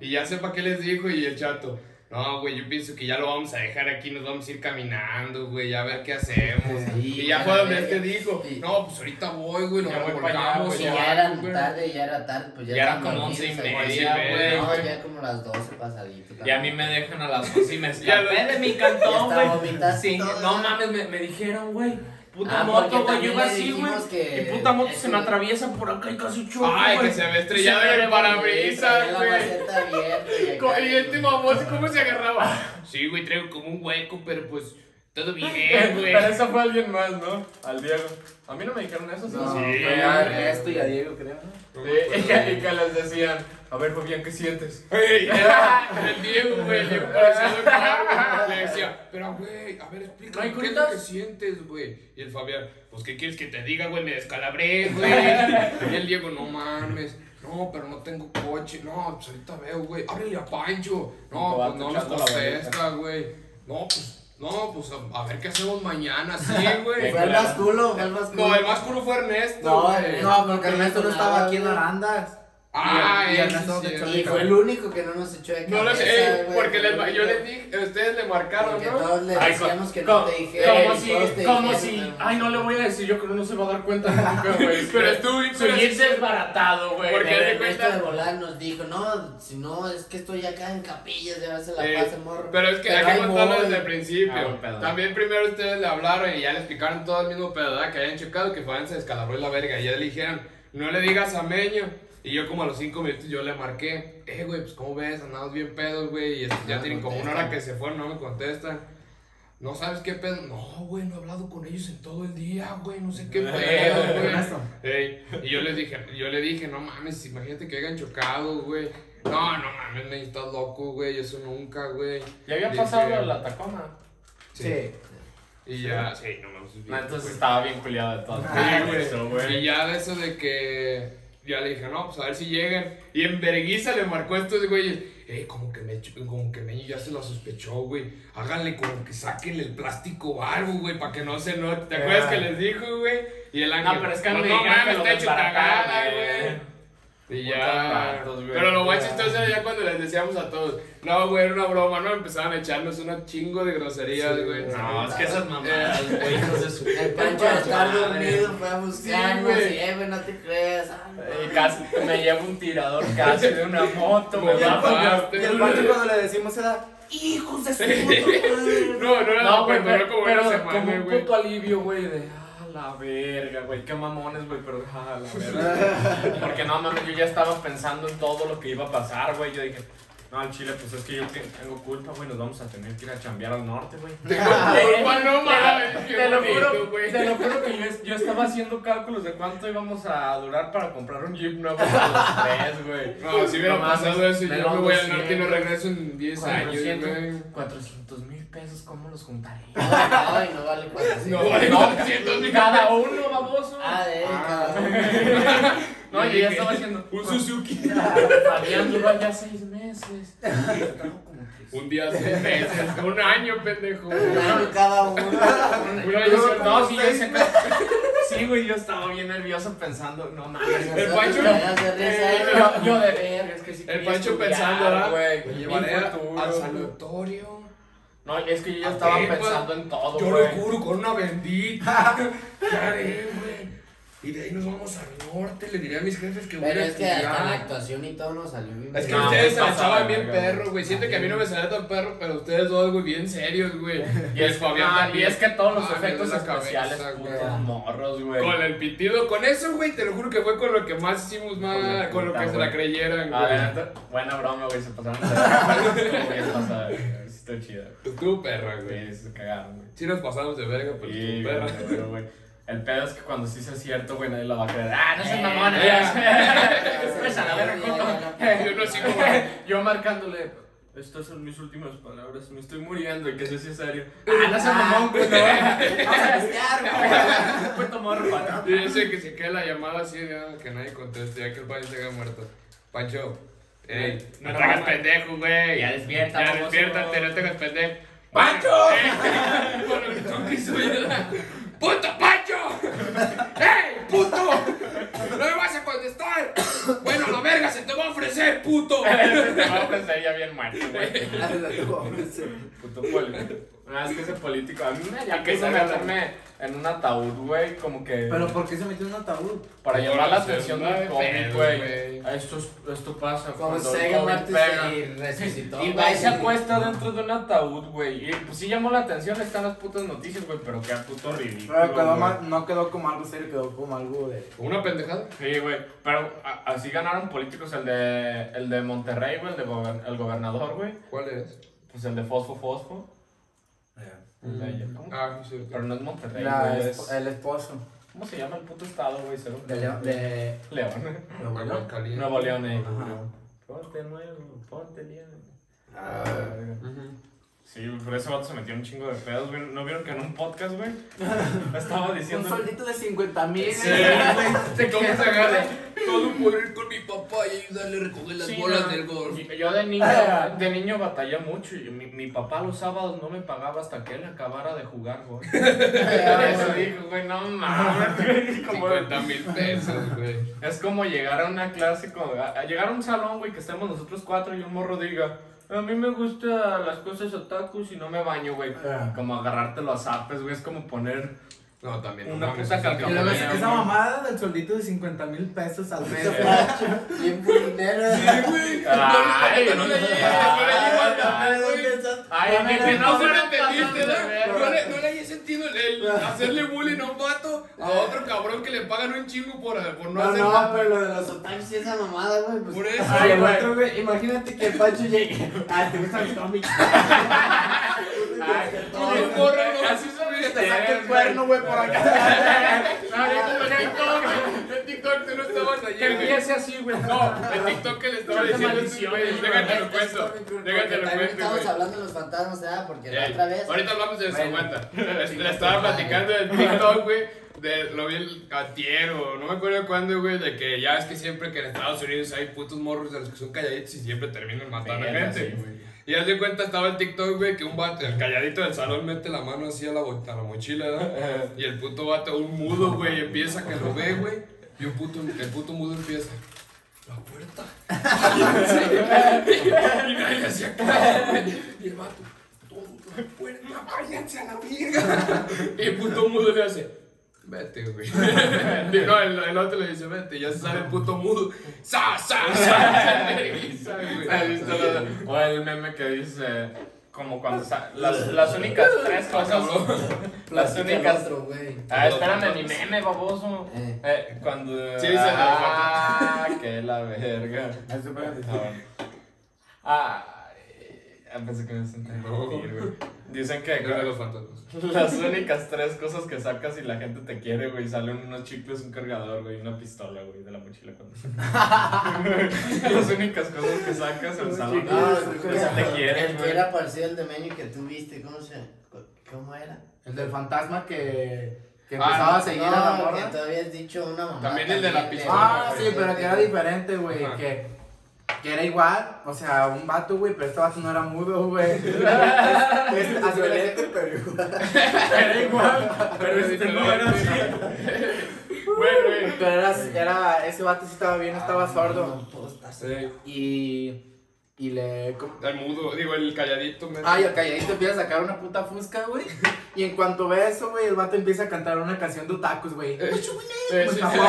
Y ya sepa qué les dijo. Y el chato, no, güey, yo pienso que ya lo vamos a dejar aquí, nos vamos a ir caminando, güey, ya a ver qué hacemos. Sí, y ya ya fue donde la este verga. dijo, Sí. no, pues ahorita voy, güey, nos Ya voy para allá, revolcamos. ya algo, era güey. tarde, ya era tarde, pues ya, Ya era como once y media, güey. No, ya como las 12 pasadito. Y a mí me dejan a las 12 y me Ya escapé de mi Ya cantón, güey. no mames, me, me dijeron, güey. Puta Ah, moto, güey. Yo iba así, güey. que Y puta moto se me atraviesa por acá y casi choco, Ay, que se ve estrellado Se en me el parabrisas, güey. y este mamón, ¿cómo se agarraba? Sí, güey, traigo como un hueco, pero pues todo bien, güey. Pero eso fue alguien más, ¿no? Al Diego. A mí no me dijeron eso, No, sí. Sí, fue a. Ernesto y a Diego, creo. ¿no? Sí, y, que, y que les decían, a ver, Fabián, ¿qué sientes? Era el Diego, güey, el Diego parecía doctor, güey. Le decía, pero güey, a ver, ¿No explícame qué es lo que sientes, güey. Y el Fabián, pues, ¿qué quieres que te diga, güey? Me descalabré, güey. Y el Diego, no mames. No, pero no tengo coche. No, pues ahorita veo, güey. Ábrele a Pancho. No, pues no nos contesta, güey. No, pues, no, pues a, a ver qué hacemos mañana, sí, güey. Fue el más culo, fue el más culo. No, el más culo fue Ernesto, No, güey. No, porque Ernesto no estaba aquí en Arandas. Ah, Y- y Y fue el único que no nos echó de cabeza. No lo sé, eh, porque les, yo les dije, ustedes le marcaron, Porque ¿no? todos le Ay, decíamos que como- no te dijeron. Como si, como si, ay, no le voy a decir yo que no se va a dar cuenta nunca, güey. Pero estuvo bien desbaratado, güey. Porque de cuenta- de volar nos dijo, no, si no, es que estoy acá en capillas, ya se la Eh, pasa, morro. pero es que Pero hay que contarlo desde el principio. Ah. También primero ustedes le hablaron y ya le explicaron todo el mismo pedo. Que habían chocado, que Fabián se descalabró en la verga. Y ya le dijeron, no le digas a Meño. Y yo como a los cinco minutos yo le marqué, eh, güey, pues ¿cómo ves? Andamos bien pedos, güey. Y este, ya No me tienen como una hora que se fueron, no me contestan. no sabes qué pedo. No, güey, no he hablado con ellos en todo el día, güey, no sé qué pedo, güey. y yo les dije, yo le dije, no mames, imagínate que hayan chocado, güey. No, no mames, me estás loco, güey, eso nunca, güey. Ya había pasado la Tacoma. Sí. Y ya, sí, no bien, No, entonces güey. estaba bien culiado de todo. Ah, Sí, güey. Y ya de eso de que ya le dije, no, pues a ver si llegan. Y en verguiza le marcó a estos güeyes. Eh, como que me como que Meño ya se lo sospechó, güey. Háganle como que saquen el plástico algo, güey, para que no se note. ¿Te acuerdas que les dijo, güey? Y el ángel. No, pero es que "Pues me no lo está hecho cagada, güey. Güey. Y ya. güey. pero lo más chistoso era ya cuando les decíamos a todos, no, güey, era una broma, ¿no? Empezaban a echarnos una chingo de groserías, Sí, güey. güey. No, es que esas mamadas, Eh, güey, hijos de su El Pancho al estar dormido fue a buscarnos güey. y, eh, güey, no te creas. ah, no. Eh, casi me llevo un tirador casi de una moto, me No, Y el Pancho- mamaste, y el güey. Pancho cuando le decimos era, hijos de su puta madre. No, no era No, güey, era pero, como pero una semana, como un güey. puto alivio, güey, de ah, la verga, güey, qué mamones, güey, pero ah, la verga. Porque no mames, yo ya estaba pensando en todo lo que iba a pasar, güey. Yo dije, no, al chile, pues es que yo que tengo culpa, güey, nos vamos a tener que ir a chambear al norte, güey. Culpa, no mames, Te lo juro, güey. te lo juro que yo, yo estaba haciendo cálculos de cuánto íbamos a durar para comprar un jeep nuevo para los tres, güey. No, si hubiera pasado eso, yo menos me voy al norte y no 200, regreso en 10 años, 400, güey. 400 mil pesos, ¿cómo los juntaré? Ay, no vale cuatro. No, vale No, 400 mil cada uno, baboso. Ah, de Ah. No, yo ya estaba haciendo. Un Suzuki. Fabián duró ya seis meses. Un día, seis meses. Un año, pendejo. Un año cada uno. Uno dice, no, sí, yo sé que- Sí, güey, yo estaba bien nervioso pensando, no mames. El Pancho-. Yo, yo de verga, es que sí El Pancho pensando, ¿verdad? güey. Me llevaré al sanatorio. No, es que yo ya ¿A estaba qué, pensando en todo, Yo güey. lo juro con una bendita. ¿Qué haré, güey? Y de ahí nos vamos al norte. Le diré a mis jefes que voy Pero a es que hasta la actuación y todo nos salió bien. Es que No, ustedes se la pasada, echaban bien perro, güey. Siento que a mí no me salía tan perro, pero ustedes dos, güey, bien serios, güey. Y es, Fabián ah, y también. es que todos los Ah, efectos especiales, güey. putos morros, güey. Con el pitido, con eso, güey, te lo juro que fue con lo que más hicimos más, Con lo puta, que se güey. la creyeran, A güey. ver, buena broma, güey, se pasaron de verga. Estuvo bien pasada, güey. Sí, estuvo chida. Estuvo perra, güey. Güey, se cagaron, güey. Sí nos pasamos de verga, pero Sí, estuvo perra. güey, pero, güey. El pedo es que cuando sí sea cierto, güey, nadie lo va a creer. Ah, no seas mamón, la Yo. Yo marcándole. Estas son mis últimas palabras, me estoy muriendo y que es serio. Ah, no seas mamón, güey. Vamos a pistear, güey. Puto morro, pato. Y ese que se quede la llamada así, ya, que nadie conteste, ya que el Pancho se haya muerto. Pancho, ey, no te hagas pendejo, güey. Ya despierta, Ya despiértate, no te hagas pendejo. ¡Pancho! Bueno. ¡Puto Pancho! ¡Ey, puto! ¡No me vas a contestar! Bueno, la verga se te va a ofrecer, puto. Te va a ofrecer ya bien muerto, güey. Puto político. Ah, es que ese político. A mí me ya que quiso meterme en un ataúd, güey. Como que. Pero ¿por qué se metió en un ataúd? para llamar la atención del cómic, güey. Esto, es- esto pasa. Como cuando el Sega pega. y resucitó. Y va y se acuesta dentro de un ataúd, güey. Y pues sí llamó la atención, están las putas noticias, güey. Pero qué puto ridículo. Pero quedó mal- no quedó como algo serio, quedó como algo de. ¿Una pendejada? Sí, güey. Pero a- así ganaron políticos el de, el de Monterrey, güey. El, de gober- el gobernador, güey. ¿Cuál es? Pues el de Fosfo Fosfo. El de- ¿cómo? Ah, sí, sí. Pero no es Monterrey, La güey. esp- es- el esposo ¿Cómo se llama el puto estado, güey? Cero. de León. De... León. Nuevo León. Aguascalientes. Nuevo León, eh. Ajá. Ponte nuevo, ponte León. Ah, Ujú. Sí, por ese vato se metió un chingo de pedos, güey. ¿No vieron que en un podcast, güey? Estaba Un diciendo. soldito de 50 mil. Sí, güey. ¿Cómo se agarra? Todo por ir con mi papá y ayudarle a recoger las Sí, bolas no. del golf. Yo de niño, de niño batallé mucho y mi, mi papá los sábados no me pagaba hasta que él acabara de jugar, güey. Por eso dijo, güey, no mames. güey, como- 50 mil pesos, güey. Es como llegar a una clase, como, a, a llegar a un salón, güey, que estemos nosotros cuatro y un morro diga, a mí me gustan las cosas otakus y no me baño, güey. Ah. Como agarrártelo a zapes, güey, es como poner... No, también. Una no puta que- calcamonía, esa güey. mamada del soldito de 50 mil pesos al mes. Bien pulinero. Sí, güey. Ay, No, no, no, ay, no le a Ay, que, no, que no, no No se se lo entendiste, ¿no? No le, no le haya sentido el, el hacerle bullying a un vato a otro cabrón que le pagan un chingo por, por no, No, hacer no, nada. pero lo de los otakus y esa mamada, güey. Pues, Por eso. Ay, güey. otro, güey, imagínate que el Pancho llegue. Ah, ¿te gustan los cómics? Ay, no, así son ustedes, Te saca el cuerno, güey, por acá. En que- TikTok, tú no estabas Que ayer, güey. empiece así, güey. No, en TikTok que le estaba diciendo estos güeyes, güey. déjate lo cuento, déjate lo cuento, estamos hablando de los fantasmas, ¿verdad? Porque la otra vez. Ahorita hablamos de eso, aguanta. Le, estaba platicando del TikTok, güey. De, lo vi el antier o no me acuerdo cuándo, güey, de que ya es que siempre que en Estados Unidos hay putos morros de los que son calladitos y siempre terminan matando a gente. sí. Y haz de cuenta, estaba el TikTok, güey, que un vato, el calladito del salón mete la mano así a la, a la mochila, ¿verdad? Y el puto vato, un mudo, güey, empieza que lo ve, güey. Y un puto, el puto mudo empieza. La puerta. y nadie caso, güey. Y el vato, todos la puerta, váyanse a la verga. Y el puto mudo le hace. Vete, güey. No, el, el otro le dice, vete, y ya se sale el puto mudo. ¡Sa, sa, sa! ¿Has visto lo- O el meme que dice, como cuando sa- las, las únicas tres cosas, las únicas... otro, güey. Ah, espérame, mi meme, baboso. Eh. Eh, cuando... Sí, dice el de los Ah, que la verga. Ah, bueno. Ah, eh, pensé que me senté No. güey. Dicen que de los fantasmas. las únicas tres cosas que sacas y la gente te quiere, güey, salen unos chicles, un cargador, güey, una pistola, güey, de la mochila. Cuando... las únicas cosas que sacas el salón. No, Ah, el sí, que- sí, te quieren, el que era parecido al de Menio que tú viste, ¿cómo se ¿Cómo era? El del fantasma que, que Ah, empezaba no, a seguir a la morra. que tú habías dicho una mamá. También el de la pistola. Ah, sí, pero que era diferente, güey. Que, que era igual, o sea, un vato, güey, pero este vato no era mudo, güey. Este, así que- pero igual. era igual, pero este no era así. Bueno, güey. Pero era, era, ese vato sí estaba bien, estaba sordo. Sí. Y, y le... El mudo, digo, el calladito. me- Ay, el calladito empieza a sacar una puta fusca, güey. Y en cuanto ve eso, güey, el vato empieza a cantar una canción de otakus, güey. Sí, sí, Pues, sí. Japón.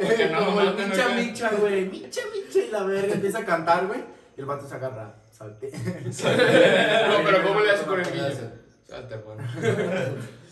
Porque no Como el micha micha, güey. Micha micha y la verga empieza a cantar, güey. Y el vato se agarra. Salte. No, pero ¿cómo le hace con el niño? Salte, hermano.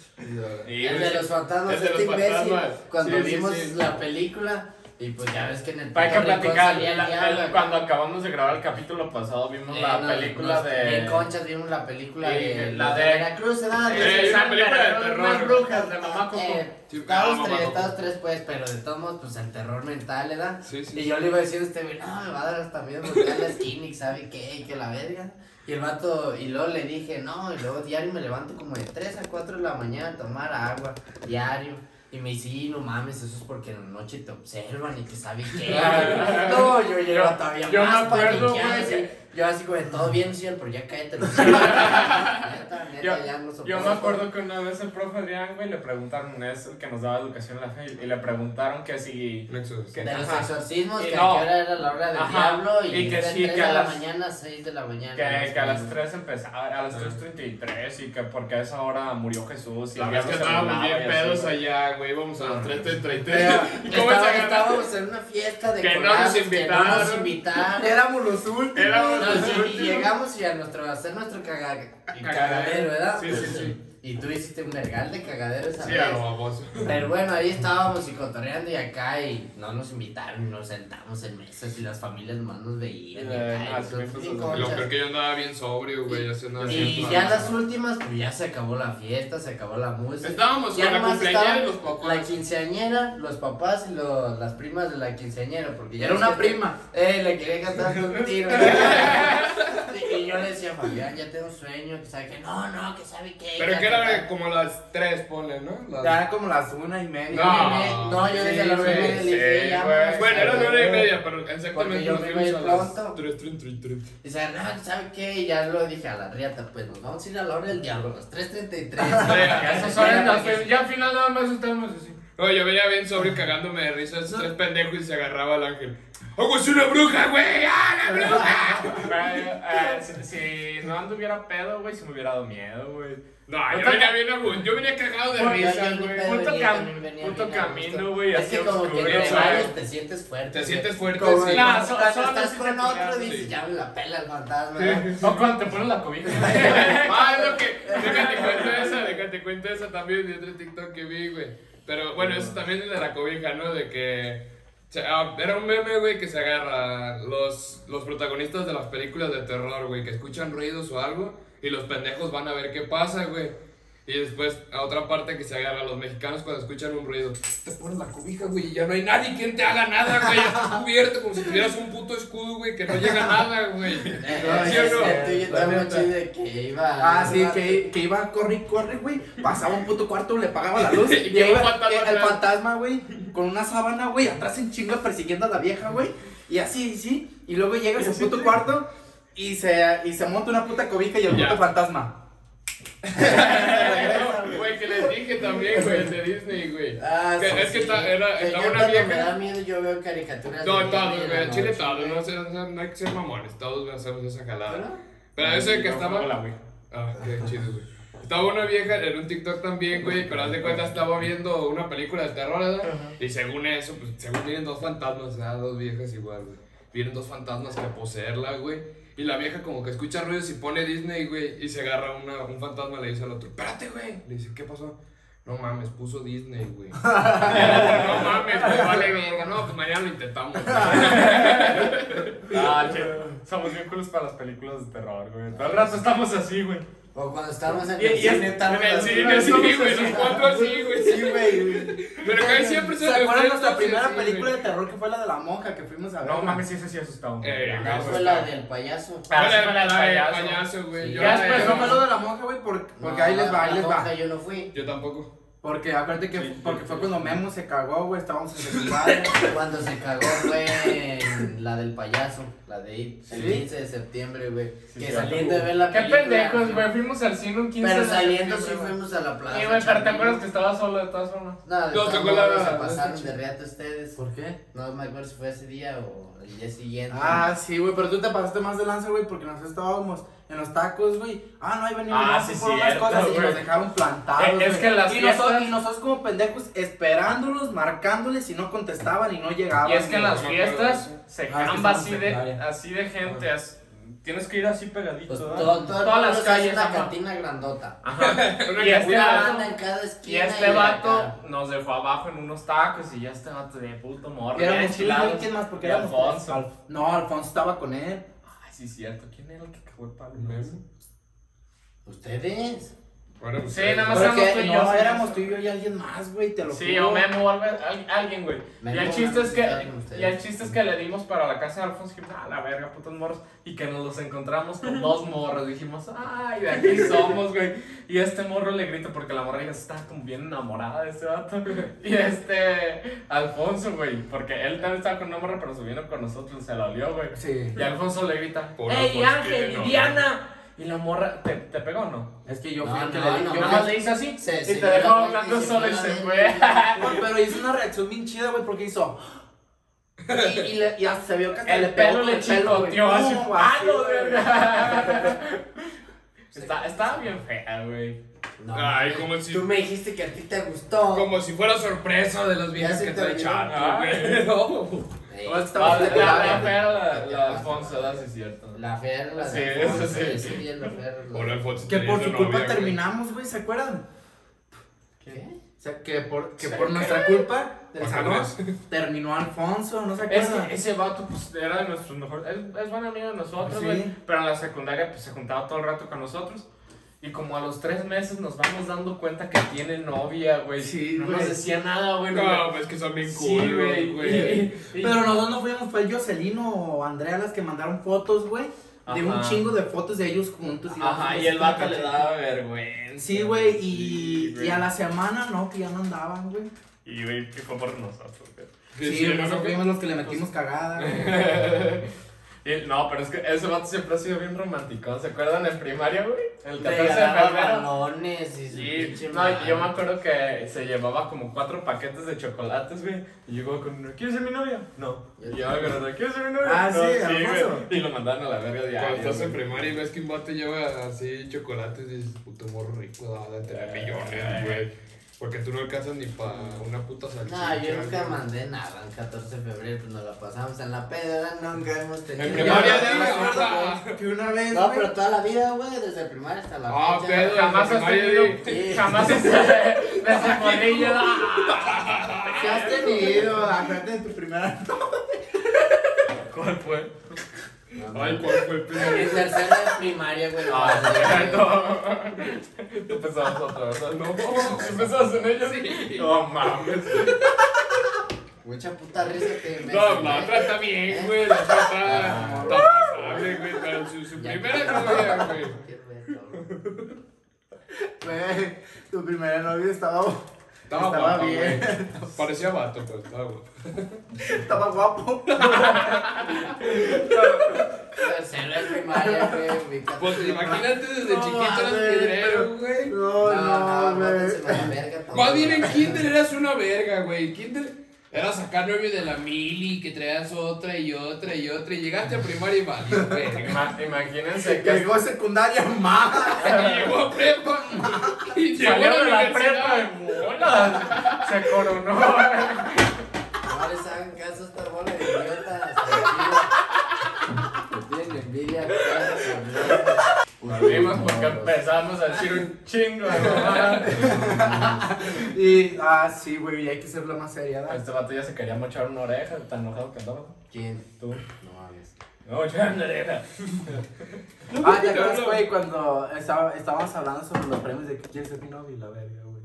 Y, El de los fantasmas, este imbécil, fantasmas. cuando Sí, sí, vimos sí. la película, y pues ya ves que en el Hay que platicar. el la- diablo, el- acá. cuando acabamos de grabar el capítulo pasado, vimos Eh, la nos- película nos- de. Bien conchas, vimos la película Sí, de la de- Veracruz, ¿verdad? Eh, Eh, una película de Unas terror. brujas de mamá Coco. Eh, Sí, estábamos no, tres, estábamos tres pues, pero de todos modos, pues el terror mental, ¿verdad? Sí, sí. Y yo le iba a decir a este no, me va a dar hasta miedo buscar la skin y sabe qué, y que la verga. Y el vato, y luego le dije, no, y luego diario me levanto como de 3 a 4 de la mañana a tomar agua, diario. Y me dice, no mames, eso es porque en la noche te observan y que sabe qué. no, yo llego todavía yo me más acuerdo, güey, así, que- Yo así como, de, todo bien, señor, pero ya cállate. los ojos". neta, neta, Yo- ya no Yo soporto. me acuerdo que una vez el profe Adrián, güey, le preguntaron, es el que nos daba educación en la fe, y le preguntaron que si. Que- De los ajá. exorcismos, que no. a qué hora era la hora del Ajá, diablo y, y que de sí, 3 que de a la las- mañana a 6 de la mañana. Que, que a las más 3 empezaba, a las 3.33 y que porque a esa hora murió Jesús y La vez que estábamos bien pedos allá, güey, íbamos a las 3.33. Estaba- ¿Cómo se agarra? estábamos en una fiesta de Que no nos que no nos invitaron. invitaron. Éramos los últimos. No, sí, y llegamos y a nuestro, a hacer nuestro caga- Cagadero. cagadero, ¿verdad? Sí, sí, sí. Y tú hiciste un vergal de cagadero esa Sí, vez. a lo baboso. Pero bueno, ahí estábamos y cotorreando y acá y no nos invitaron y nos sentamos en mesas y las familias más nos veían. y Eh, acá, y ah, bien pasó. Lo peor que yo andaba bien sobrio, güey, yo andaba Y ya las últimas, pues ya se acabó la fiesta, se acabó la música. Estábamos Ya con la cumpleañera y los papás. La quinceañera, los papás y los- las primas de la quinceañera, porque ya Era una que- prima. Eh, le quería cantar un tiro. y, y yo le decía, Fabián, ya tengo sueño, que sabe que no, no, que sabe. Pero ya que era cantar". como las 3, ponle, ¿no? Las- Ya era como las una y media. No. No, yo desde Sí, las nueve güey, le dije, sí, ya, Bueno, era güey. nueve y media, pero Porque exactamente yo me iba a pronto. las 3, 3, 3, 3. Y dice, no, ¿sabe qué? Y ya lo dije a la riata, pues nos vamos a ir a la hora del diablo, a las 3.33. Ya las al final nada más estábamos así. No, yo veía bien sobrio cagándome de risa esos tres pendejos y se agarraba al ángel. ¡Oh, es una bruja, güey! ¡Ah, la bruja! Güey, eh, si, si no anduviera pedo, güey, si me hubiera dado miedo, güey. No, yo venía bien. Yo venía cagado de risa, güey. venía, cam- gusto. camino, güey, Es así que como que güey. varios te sientes fuerte. Te sientes fuerte, Como- sí. Cuando so- estás, con otro, dices, ya me la pela el fantasma. O cuando te pones la cobija. Ah, es lo que. Déjate cuento esa, déjate cuento esa también de otro TikTok que vi, güey. Pero bueno, eso también es de la cobija, ¿no? De que. O sea, ah, era un meme, güey, que se agarra los, los protagonistas de las películas de terror, güey, que escuchan ruidos o algo Y los pendejos van a ver qué pasa, güey. Y después, a otra parte que se agarra, los mexicanos cuando escuchan un ruido, te pones la cobija, güey, y ya no hay nadie quien te haga nada, güey. Ya estás cubierto como si tuvieras un puto escudo, güey, que no llega nada, güey. Eh, ¿Sí o no? De que iba. Ah, sí, que, que iba a correr y corre, güey. Pasaba un puto cuarto, le pagaba la luz. Y el atrás. fantasma, güey, con una sábana, güey, atrás en chinga persiguiendo a la vieja, güey. Y así, sí. Y luego llega a su puto cuarto y se, y se monta una puta cobija y el Ya. puto fantasma. No, Güey, que les dije también, güey, el de Disney, güey. Ah, Que- sí, es que sí. está- era- estaba yo una vieja- Me da miedo, yo veo caricaturas. No, todos, güey, chile todos, no, güey. sé, no, no hay que ser mamones, todos hacemos esa jalada. ¿Pero? Pero eso de que estaba. Wii. Ah, qué chido, güey. Estaba una vieja en un TikTok también, güey, pero haz de cuenta estaba viendo una película de terror, ¿verdad? Y según eso, pues según vienen dos fantasmas, ¿verdad? Dos viejas igual, güey. Vienen dos fantasmas que a poseerla, güey. Y la vieja como que escucha ruidos y pone Disney, güey, y se agarra una, un fantasma y le dice al otro, espérate, güey. Le dice, ¿qué pasó? No mames, puso Disney, güey. No mames, güey, vale verga. No, pues mañana lo intentamos. güey". Ah, che, somos bien culos para las películas de terror, güey. Todo el rato estamos así, güey. O cuando estamos en el cine, En el cine, sí, güey, los cuatro así, güey. Sí, güey. Pero que siempre se ¿Se acuerdan nuestra primera película de terror que fue la de la monja que fuimos a ver? No mames, sí, ese sí Eh. No, güey, fue la del payaso. Ah, Fue la del payaso. güey. Ya después de- no fue lo de la monja, güey, porque, ahí les va, ahí les va. Yo no fui. Yo tampoco. Porque acuérdate que Sí, porque sí, fue sí. cuando Memo se cagó, güey, estábamos en secundaria. Cuando se cagó fue en la del payaso, la de It, el ¿Sí? 15 de septiembre, güey. Sí, que sí, saliendo de ver la Qué película. pendejos, güey. Fuimos al cine un 15 Pero de saliendo sí fuimos a la plaza. Sí, güey, pero te acuerdas que estaba solo de todas formas. No, de No, todos te acuerdas modos la- se pasaron de reata ustedes. ¿Por qué? No me acuerdo si fue ese día o el día siguiente. Ah, sí, güey, pero tú te pasaste más de lanza, güey, porque nosotros estábamos en los tacos, güey. Ah, no, ahí venimos Ah, sí, por unas cosas y güey. nos dejaron plantados. Eh, es que las y, nosotros, fiestas- y nosotros como pendejos esperándolos, marcándoles y no contestaban y no llegaban. Y es que en las fiestas se Ah, es jamba estamos así de, así de gente. as- Tienes que ir así pegadito, Pues ¿verdad? todo, todo Todas mundo las se calles. una ajá. cantina grandota. Ajá. Una Y este Una vato, banda en cada y esquina. este acá. vato nos dejó abajo en unos tacos y ya este vato de puto morro. Y éramos y enchilados. ¿quién más? Porque Y Alfonso. Alf- no, Alfonso estaba con él. Sí, cierto. ¿Quién era el que cagó el palo? ¿Ustedes? Pues, Sí, eh, nada más éramos tú y no, yo, sí, éramos tú y yo y alguien más, güey, te lo Sí, juro. o Memo o algo- al- alguien, güey. Y el chiste es que, ustedes. y el chiste es que le dimos para la casa de Alfonso y dijimos, ah, la verga, putos morros. Y que nos los encontramos con dos morros. Dijimos, ay, de aquí somos, güey. Y este morro le grita porque la morra ya estaba como bien enamorada de este vato. Y este, Alfonso, güey, porque él también estaba con una morra, pero subiendo con nosotros, se la olió, güey. Sí. Y Alfonso le grita, Por ¡Ey, Alfonso Ángel, tiene y novia". Diana! Y la morra, ¿te, te pegó o no? Es que yo No, fui el que no, le no, yo no. más le hizo así Se- y se te dejó la hablando solo y se fue Pero hizo una reacción bien chida, güey, porque hizo. Y, y, le- y hasta se vio que hasta El le pegó pelo le el pelo, güey. chicoteó así. ¡Ah, así, no! Está, estaba bien fea, güey. No, Ay, como si- Tú me dijiste que a ti te gustó. Como si fuera sorpresa de las viejas se que te olvidó. chato, güey. No. Ey, No, Ah, estaba la, la fea la, ¿Qué? Alfonso, ¿verdad? Sí, es cierto. La fea la Sí, de eso Alfonso, sí. ese Alfonso Que por su culpa terminamos, güey, ¿se acuerdan? ¿Qué? O sea, que por, que Sí, por nuestra culpa del salón pues. terminó Alfonso, ¿no se Es acuerdan? que ese vato, pues, era de nuestros mejores. Es, es buen amigo de nosotros, Sí. güey. Pero en la secundaria, pues, se juntaba todo el rato con nosotros. Y como a los tres meses nos vamos dando cuenta que tiene novia, güey. Sí, no güey. nos decía nada, güey. no No, pues que son bien Sí, güey. güey. Pero nosotros no fuimos, fue Jocelino o Andrea las que mandaron fotos, güey. De un chingo de fotos de ellos juntos. Ajá, y el vato le daba vergüenza. Sí, güey, Sí, y, güey. y a la semana, no, que ya no andaban, güey. Y, güey, que fue por nosotros, güey. Sí, ¿no? nosotros fuimos los que le metimos cagada, güey. Y- no, pero es que ese vato siempre ha sido bien romántico. ¿Se acuerdan en primaria, güey? El 14 de febrero. balones y su Sí, no, yo me acuerdo que se llevaba como cuatro paquetes de chocolates, güey. Y llegó con uno, ¿quieres ser mi novia? No. Y yo me acuerdo, ¿quieres ser mi novia? Ah, no, sí, güey. Y lo mandaron a la verga diario. Cuando estás en primaria y ves que un vato lleva así chocolates y dices, puto morro rico, da de tener millones, güey. Porque tú no alcanzas ni para una puta salchicha. No, yo nunca mandé nada el 14 de febrero, pues nos la pasamos en la peda, nunca hemos tenido. En primaria, acuerdo ajá. Que una vez, No, pero toda la vida, güey, desde el primario hasta la Ah, fecha. pedo. Jamás has primaria, tenido. Sí. jamás has desde morrillo. ¿qué has tenido? Acuérdate de tu primera. ¿Cuál fue? Ay, ¿cuál fue el En primero? tercero de primaria, güey. Ah, no, no. Tú pensabas otra, ¿verdad? No, ¿sí pensabas en ella? Sí. No mames. Mucha puta risa que me No, la otra está bien, güey. La otra está, está pasable, güey. Pero su, primera novia, güey. Qué reto. Güey, tu primera novia estaba, Estaba, Estaba guapa, bien. güey. Parecía vato, pero estaba guapo. estaba guapo. Tercero de primaria, güey. Pues imagínate desde No, chiquito eras piedrero, güey. No, no, no, güey. verga. Más bien en Kinder eras una verga, güey. Kinder era sacar novio de la mili, que traías otra y otra y otra. Y llegaste a primaria y valió, Imagínense que Llegó a secundaria más. Llegó a prepa. Salió de la prepa en bola. Se coronó. No les hagan caso a esta bola de idiotas. Me tienen envidia. Volvimos porque empezamos a decir un chingo de. Y, ah, sí, güey, hay que hacerlo más seria, ¿verdad? Este vato ya se quería mochar una oreja, tan enojado que andaba. ¿Quién? Tú. No mames. Una oreja. Ah, ¿te acuerdas, güey, cuando estaba, estábamos hablando sobre los premios de que quieres ser mi novio y la verga, güey?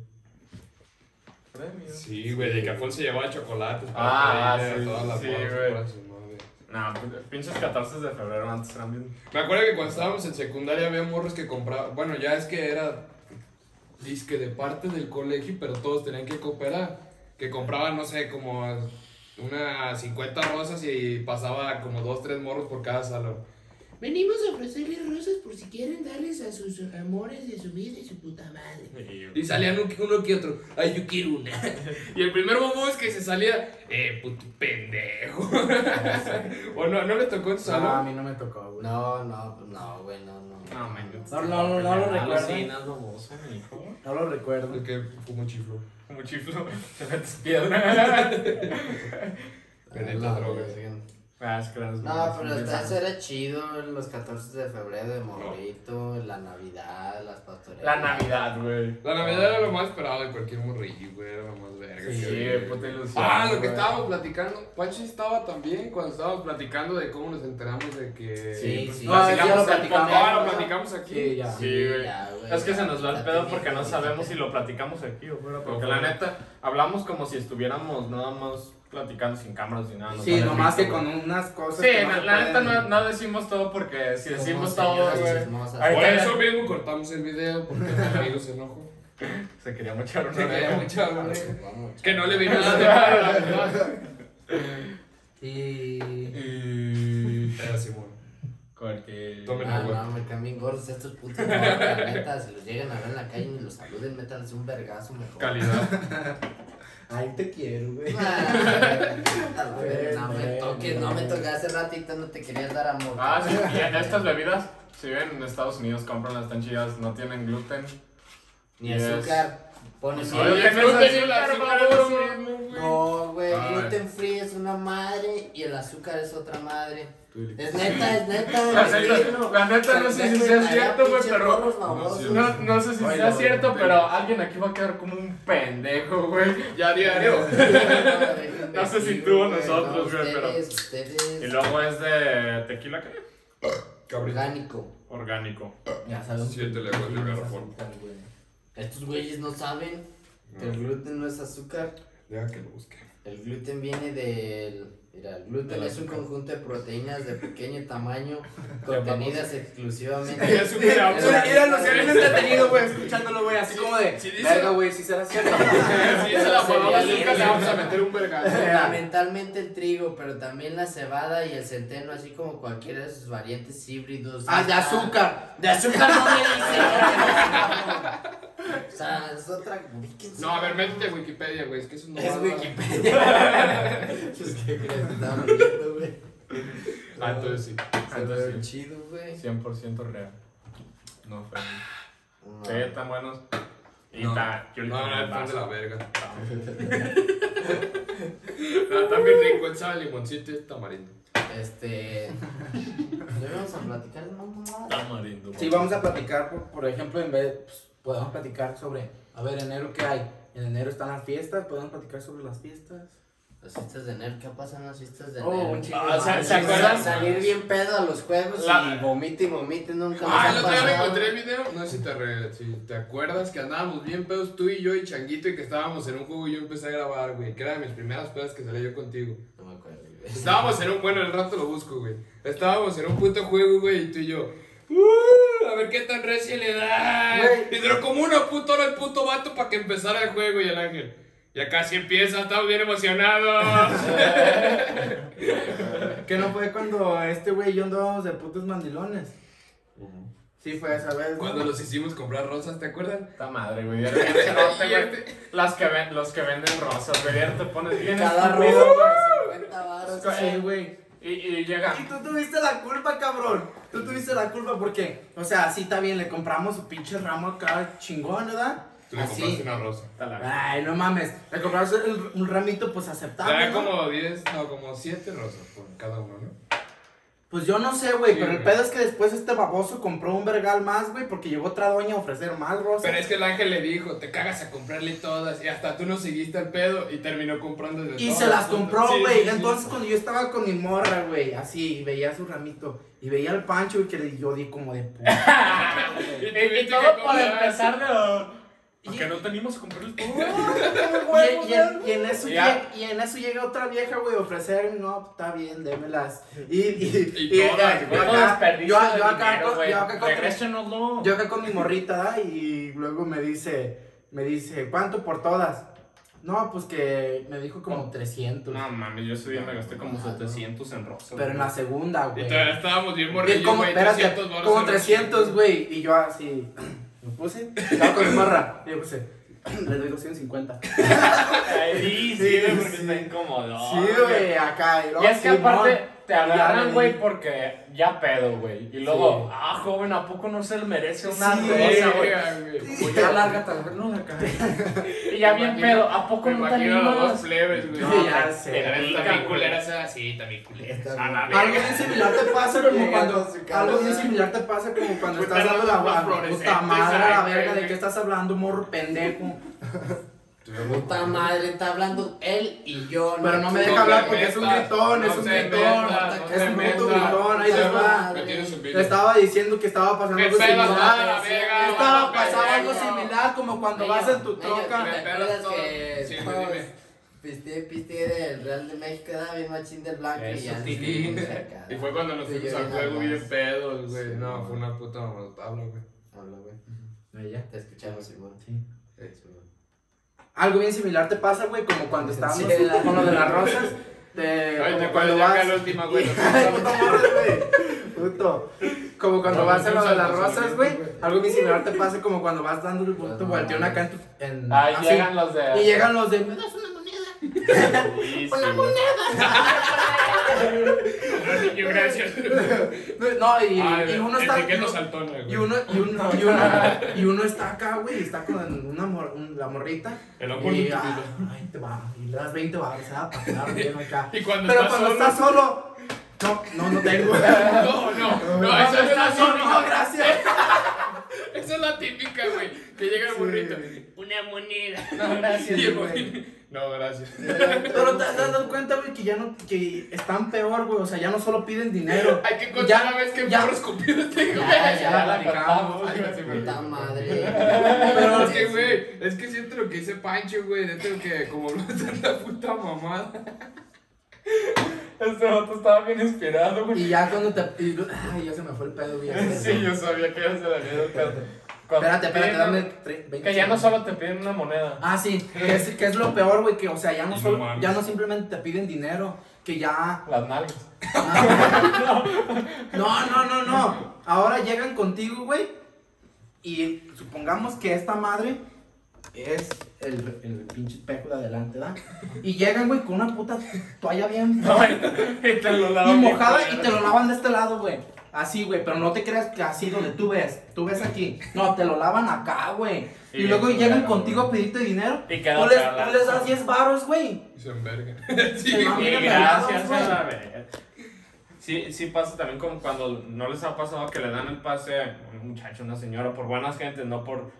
Sí, güey, de que Alfonso llevaba chocolates. Ah, para ella, sí, todas las sí, morras güey. para su novia. No, pues, pinches 14 de febrero antes eran bien. Me acuerdo que cuando estábamos en secundaria había morros que compraban. Bueno, ya es que era. Disque de parte del colegio, pero todos tenían que cooperar. Que compraban, no sé, como unas 50 rosas y pasaba como 2, 3 morros por cada salón. Venimos a ofrecerles rosas por si quieren darles a sus amores de su vida y su puta madre. Y salían un- uno que otro. Ay, yo quiero una. Y el primer bobo es que se salía. Eh, puto pendejo. o no, no le tocó en su No, a salón. mí no me tocó, güey. No, no, no, güey, no, no. No, man. No, no, no, no lo recuerdo. Sí, no, lo recuerdo. El que fumó chiflo. Como chiflo, te metes piedra. Bendita droga. güey. Ah, es que No, pero hasta eso era chido, los 14 de febrero de morrito, la Navidad, las pastorelas. La Navidad, güey. La Navidad era lo más esperado de cualquier morrillo, güey. Era lo más verga. Sí, que había. puta ilusión. Ah, lo que estábamos platicando. Pancho estaba también cuando estábamos platicando de cómo nos enteramos de que. Sí, pues, sí. nos Ah, ya lo platicamos. Ah, lo platicamos aquí. Sí, ya. Sí, güey. Es que ya, se nos va el pedo porque no sabemos si lo platicamos aquí o fuera. Porque la neta, hablamos como si estuviéramos nada más platicando sin cámaras ni nada. nos Sí, nomás que con unas cosas. Sí, que no la, neta no, no decimos todo porque si decimos todo, güey. Por eso mismo cortamos el video porque mi amigo se enojó. Se quería mochar una Se quería Vamos, güey. vamos, Que no le vino nada de mal, la verdad. Y. Era Simón. Porque... Tomen Ah, agua. no, me cambien gordos estos putos la neta, si los llegan a ver en la calle ni los saluden, métanse un vergazo mejor. Calidad. Ay, te quiero, güey. Ah, no me toques, no me toques, hace ratito no te querías dar amor. Ah, sí, y estas bebidas, si ven en Estados Unidos, compran están chidas, no tienen gluten. Ni azúcar, ponen Pues, no pero era no. güey. Gluten free es una madre y el azúcar es otra madre. Es neta, es neta. La, mentira. la neta no sé si sea cierto, güey, pero... No, No, sé si sea cierto, pero alguien aquí va a quedar como un pendejo, güey. Ya diario. No sé si tú o nosotros, güey, pero- Ustedes, ustedes. Y luego es de tequila, ¿qué? Cabrón. Orgánico. Orgánico. Ya sabes. Siete leguas de garrafón. Estos güeyes no saben que el gluten no es azúcar. Deja que lo busque. El gluten viene del. Mira, el gluten es un conjunto de proteínas de pequeño tamaño contenidas exclusivamente. El azúcar era- en O sea, la- mira, lo sé bien entretenido, güey, escuchándolo, güey, así como de. dice- Verga, güey, si será cierto. Si es la palabra azúcar, le vamos a meter un vergazo. Fundamentalmente el trigo, pero también la cebada y el centeno, así como cualquiera de sus variantes híbridos. Ah, de Ah, azúcar. De azúcar no me dice. O sea, es otra. No, a ver, métete a Wikipedia, güey. Es que eso no Es va Wikipedia. Pues, ¿Qué crees que estaba viendo, güey? Ah, entonces sí. Entonces sí. chido, güey. 100% real. No, fue. No. Sí, están buenos. Y No. ta- yo le No, no, de la verga. No, está bien rico, el sal, limoncito y tamarindo. Este. ¿Ya vamos a platicar de mamá? Tamarindo. Sí, vamos a platicar, por, por ejemplo, en vez, pues, podemos platicar sobre, a ver, enero, ¿qué hay? En enero están las fiestas, podemos platicar sobre las fiestas. Las fiestas de NER, ¿qué pasa en las fiestas de Oh, NER? un chingo Ah, ¿se- madres. se acuerdan? Salir bien pedo a los juegos La- y vomite y vomite, nunca Ah, me el otro día me encontré el video. No sé si te, re- si te acuerdas que andábamos bien pedos tú y yo y Changuito y que estábamos en un juego y yo empecé a grabar, güey. Que era de mis primeras pedas que salí yo contigo. No me acuerdo, güey. Estábamos en un. Bueno, el rato lo busco, güey. Estábamos en un puto juego, güey, y tú y yo. "Uh, a ver qué tan recio le da. Güey. Y duró como una puta hora el puto vato para que empezara el juego y el ángel. Ya casi empieza, estamos bien emocionados. Que no fue cuando este güey y yo andábamos de putos mandilones. Sí, fue esa vez. Cuando los hicimos comprar rosas, ¿te acuerdan? Esta madre, güey. Este- Las que ven, los que venden rosas, güey. ya te pones bien Cada rosa, güey. 50 baros. Sí, güey. Y, y llega. Y tú tuviste la culpa, cabrón. Tú tuviste la culpa porque, o sea, sí está bien, le compramos su pinche ramo acá chingón, ¿verdad? Tú le Así. compraste una rosa. Ay, no mames. Le compramos el- un ramito, pues aceptable. Era ¿no? como 10, no, como 7 rosas por cada uno, ¿no? Pues yo no sé, güey, Sí, pero el pedo es que después este baboso compró un vergal más, güey, porque llegó otra doña a ofrecer más rosas. Pero es que el ángel le dijo, te cagas a comprarle todas. Y hasta tú no seguiste el pedo y terminó comprando de Y todas. se las compró, güey. sí, sí. Entonces, cuando yo estaba con mi morra, güey, así, y veía su ramito, y veía el pancho, y que le- yo di como de puta. Y Y, todo por empezar de. Y- Porque no teníamos que comprarle todo. Y, y en, y en eso llega, y en eso llega otra vieja, güey, a ofrecer, no, está bien, démelas. Y, y, Y todas, eh, güey. acá, yo, yo acá, dinero, con, güey. yo acá con, yo acá con mi morrita, ¿da? y luego me dice, me dice, ¿cuánto por todas? No, pues que me dijo como 300. No mames, yo ese día me gasté como 700 en rosas. pero en la segunda, Y güey. todavía estábamos bien morrillos, como, güey. espérate, 300 varos como en 300, güey. Y yo así, me puse, estaba con mi morra. Y yo puse, le doy 250. Ay, sí, Sí, sí, porque está incómodo. Sí, güey, acá. Y, Y es que Simón. aparte te le güey, porque ya pedo, güey. Y luego, Sí. ah, joven, ¿a poco no se le merece una Sí, rosa, güey? güey. Pues ya lárgate, güey, no la. Y ya bien pedo, ¿a poco Me no te imagino a los dos animas? plebes, güey. Sí, ya sé. También culeras así, también culeras. A la Algo bien similar te pasa como cuando. Algo bien similar te pasa como cuando estás dando la puta madre a la verga de que estás hablando, morro pendejo. Puta madre, está hablando él y yo. Pero no me No deja hablar te porque es un gritón, es no un te gritón. no Es te un puto gritón, ahí Se va. Video. estaba diciendo que estaba pasando Me algo similar. Estaba pasando algo similar como cuando vas en tu troca. ¿Te piste, piste del Real de México, era bien machín del blanco y ya. sí. sí, acá. Y fue cuando nos fuimos al juego bien pedos, güey. Sí, No, no. fue una puta tabla, güey. Habla, güey. Te escuchamos, Simón. Sí. Algo bien similar te pasa, güey, como cuando estábamos Sí, la- con lo de las rosas. De, Ay, como te cuando vas. la última, güey. Ay, puta madre, güey. Puto. Como cuando No, vas no, a lo de las rosas, güey. Algo bien similar te pasa como cuando vas dando el puto No, volteón acá en tu. En, Ahí así. llegan los de. Y llegan los de. ¿Me das una moneda? Sí, Una moneda. Niño, gracias. No, y, Ah, y uno está. etiqueta saltona, güey. Y uno, y uno, y uno, y uno está acá, güey, y está con una mor- un- la morrita. El amor de Y, tu ah, vida. ay, te va, y le das 20 baros, ¿sabes? Para quedar bien acá. Y cuando Pero estás cuando solo. estás solo, no, no, no tengo. No, no, no, esa es la No, no, típica. gracias. Esa es la típica, güey. Que llega el burrito. Una moneda. No, gracias, Y el güey. No, gracias. Pero te has dado cuenta, güey, que ya no, que están peor, güey, o sea, ya no solo piden dinero. Hay que contar Ya, la vez que ya. morro escupió este güey. Ya, Ya la Puta madre. Pero es que, güey, es que siento lo que dice Pancho, güey. Dentro que como no está la puta mamada. Este vato estaba bien inspirado, güey. Y ya cuando te. y- ay, ya se me fue el pedo, güey. Sí, yo sabía que ya se le había ido el pedo. Cuando Espérate, espérate, piden- dame tre- 20 Que ya no solo te piden una moneda. Ah, sí, que es, que es lo peor, güey, que, o sea, ya no solo, ya no simplemente te piden dinero, que ya... Las nalgas. No, no, no, no. Ahora llegan contigo, güey, y supongamos que esta madre es el, el pinche espejo de adelante, ¿da? Y llegan, güey, con una puta toalla bien... y te lo Y bien mojada y te lo lavan de este lado, güey. Así, güey, pero no te creas que así donde tú ves, tú ves aquí. No, te lo lavan acá, güey. Sí, y luego llegan contigo a pedirte dinero. Y tú les, tú les das 10 varos, güey. Y se enverga. Se Sí, bien güey. gracias a la. Sí, sí pasa también como cuando no les ha pasado que le dan el pase a un muchacho, una señora, por buenas gentes, no por,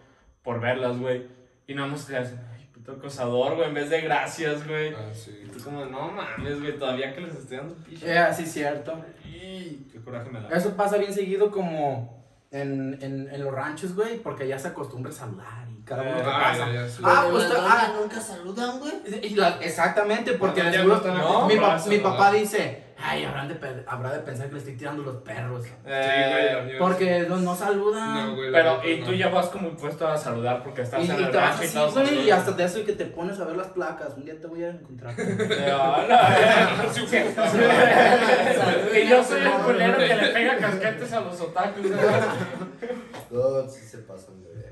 por verlas, güey. Y nada más le hacen, Tu acosador, güey, en vez de gracias, güey. Ah, sí. Y tú como, no mames, güey, todavía que les estoy dando picho. Eh, sí, cierto. Y qué coraje me da. Eso pasa bien seguido como en, en, en los ranchos, güey, porque ya se acostumbra a saludar y cada uno Eh, Ah, sí. Ah, pues, ah. nunca saludan, güey. Y exactamente, porque ya seguro- no mi, papá dice, ay, habrán de, habrá de pensar que le estoy tirando los perros. Eh, güey, Porque no, no saludan. No, güey. pero, y tú ya vas como impuesto a saludar porque estás Y, y en el te vas rancho y güey, y hasta de eso y que te pones a ver las placas. Un día te voy a encontrar. Hola, y yo soy el culero que le pega casquetes a los otakus. No, sí se pasan de ver.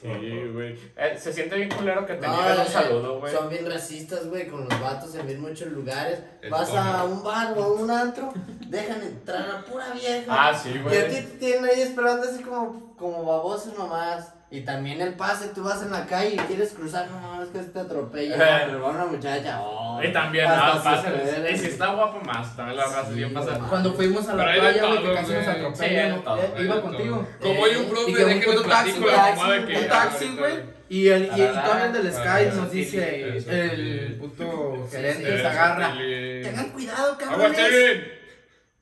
Sí, güey. Eh, se siente bien culero que te No, nieguen un eh, saludo, güey. Son bien racistas, güey, con los vatos en bien muchos lugares. El Vas a un bar o a un antro, dejan entrar a pura vieja. Ah, sí, y a ti güey. te tienen ahí esperando así como, como babosos nomás. Y también el pase, tú vas en la calle y quieres cruzar, no mames, que te atropella. Eh. Pero va una muchacha, oh. Y también, no, se pasa. espera. Y si está guapo más, también la raza Sí, bien pasa. Cuando fuimos a la de playa, güey, que casi nos güey. atropellan. De eh, Iba de contigo. Como hay un profe, que un taxi, que un taxi, güey. Y, el, y, y del Ah, Sky nos sí, dice, el puto gerente sí, se agarra. Tengan cuidado, cabrones.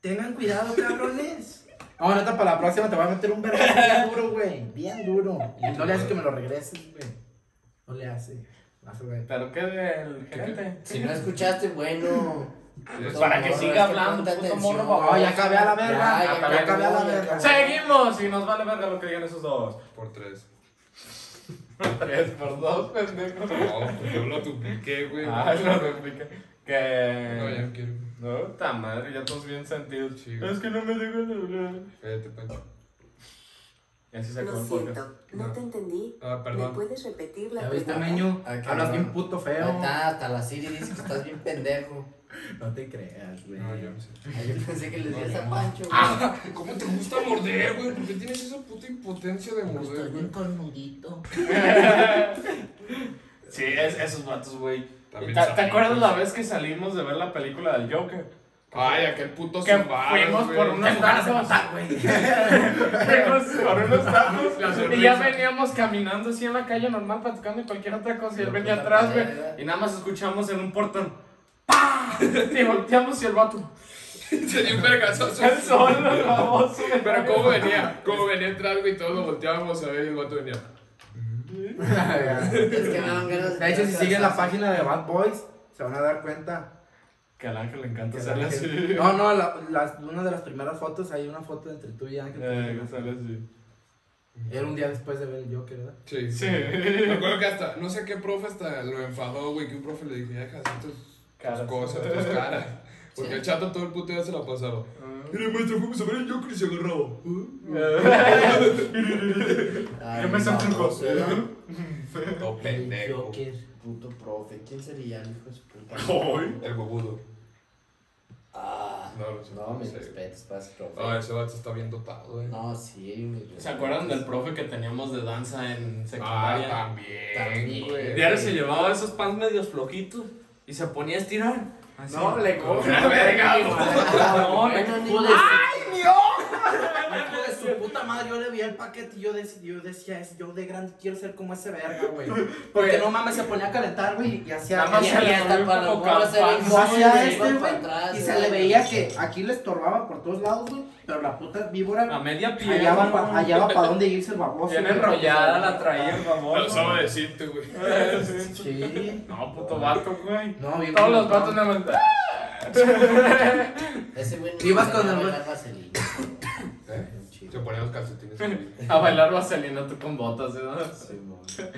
Tengan cuidado, cabrones. No, neta, para la próxima te voy a meter un verbo bien duro, güey. Bien duro. Y no le haces que me lo regreses, güey. No le hace. ¿Pero qué del gerente? Si no escuchaste, bueno. Pues para que morro, siga hablando, puto morro. No, ya acabé a la verga. Ya, Ya, ya acabé a la verga. Seguimos y nos vale verga lo que digan esos dos. Por tres. Tres por dos, pendejo. No, pues yo lo dupliqué, güey. Ah, lo replica. Que. No, ya no quiero. No, ta madre, ya todos bien sentidos. Güey. es que no me dejan hablar. Cállate, Pancho. Y así se Lo acabó el podcast. siento, no te entendí. Ah, ¿Me perdón. puedes repetir la ¿Ya viste, pregunta? Meño? Ah, qué Hablas bien puto Ahí feo. está, hasta la Siri dice que estás bien pendejo. No te creas, güey. No, yo no sé. Ay, Yo pensé que le decías a Pancho. güey. Ah, ¿cómo te gusta morder, güey? ¿Por qué tienes esa puta impotencia de morder, Estás bien güey? cornudito. Sí, es, esos vatos, güey. También ¿Te, acuerdas la vez que salimos de ver la película del Joker? Ay, aquel puto Que zumbar, fuimos güey. por unos tacos. fuimos por unos tacos. Y ya veníamos caminando así en la calle normal, platicando de cualquier otra cosa. Y él venía atrás, güey. Y nada más escuchamos en un portón. ¡Pah! Y volteamos y el vato. Se dio un vergazo. El solo, el baboso. güey. Pero cómo venía, cómo venía atrás, güey, todos lo volteábamos a ver y el vato venía. Es que me dan ganas De hecho, si siguen la página de Bad Boys, se van a dar cuenta. Que al ángel le encanta así. No, no, la, las- una de las primeras fotos, hay una foto entre tú y Ángel. Eh, que sale así. Era un día después de ver el Joker, ¿verdad? Sí, Sí. Me acuerdo que hasta, no sé qué profe hasta lo enfadó, güey, que un profe le dije, deja hacer tus, cosas, tus caras. Porque Sí. el chato todo el puto día se la pasaba. Mira, maestro, fuimos a ver el Joker y se agarraba. Yo me sentí un El pendejo. Joker, puto profe. ¿Quién sería el hijo de su puta? Ay. El huevudo. Ah, No, no sé. no, mis sé. respetos para ese profe. Ah, ese vato está bien dotado, güey. No, sí, mis respetos. ¿Se acuerdan del profe que teníamos de danza en Ah, secundaria? también, También. güey. Diario se llevaba esos pants medios flojitos y se ponía a estirar. Así. No, le coge Una verga, No, hijo de su puta madre, yo le vi el paquete y yo, dec- yo decía, "Es- yo de grande quiero ser como ese verga, güey. Porque no mames, se ponía a calentar, güey, y hacía... Nada más Y hasta para los morros hacía güey, este, güey, para atrás, y se le veía que aquí le estorbaba por todos lados, güey, pero la puta víbora A media pierna. hallaba pa- para dónde irse el baboso. Bien güey. enrollada la traía el Lo baboso. sabe decirte, güey. Sí. No, puto vato, güey. No, bien Todos los vatos nada más. Ese güey no Ibas con el- Se ponían los calcetines. A bailar vaselina tú con botas.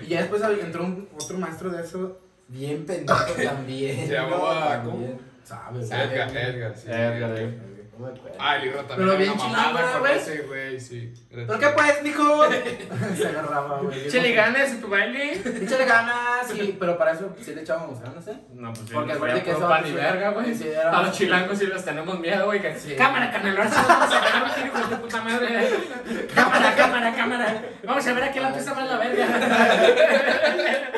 Y ya después entró un, otro maestro de eso, Bien pendejo también. Se llamaba, No, ¿cómo? también. ¿sabes? Sabe, Edgar. Edgar, sí. Edgar, eh. No me acuerdo. Ah, el libro también. Pero bien con güey. güey, sí. ¿Pero qué pues, mijo? Se agarraba, güey. Chile ganas en tu baile. Échale ganas, sí, pero para eso sí le echábamos ganas, ¿eh? No, pues Porque acuérdate traía que eso- pan y verga, güey. A los chilangos sí les tenemos miedo, güey. que- Sí. Cámara, canal, vamos a pegar un tiro, hijo de tu puta madre. Cámara, cámara, cámara. Vamos a ver a quién la pesa más la verga.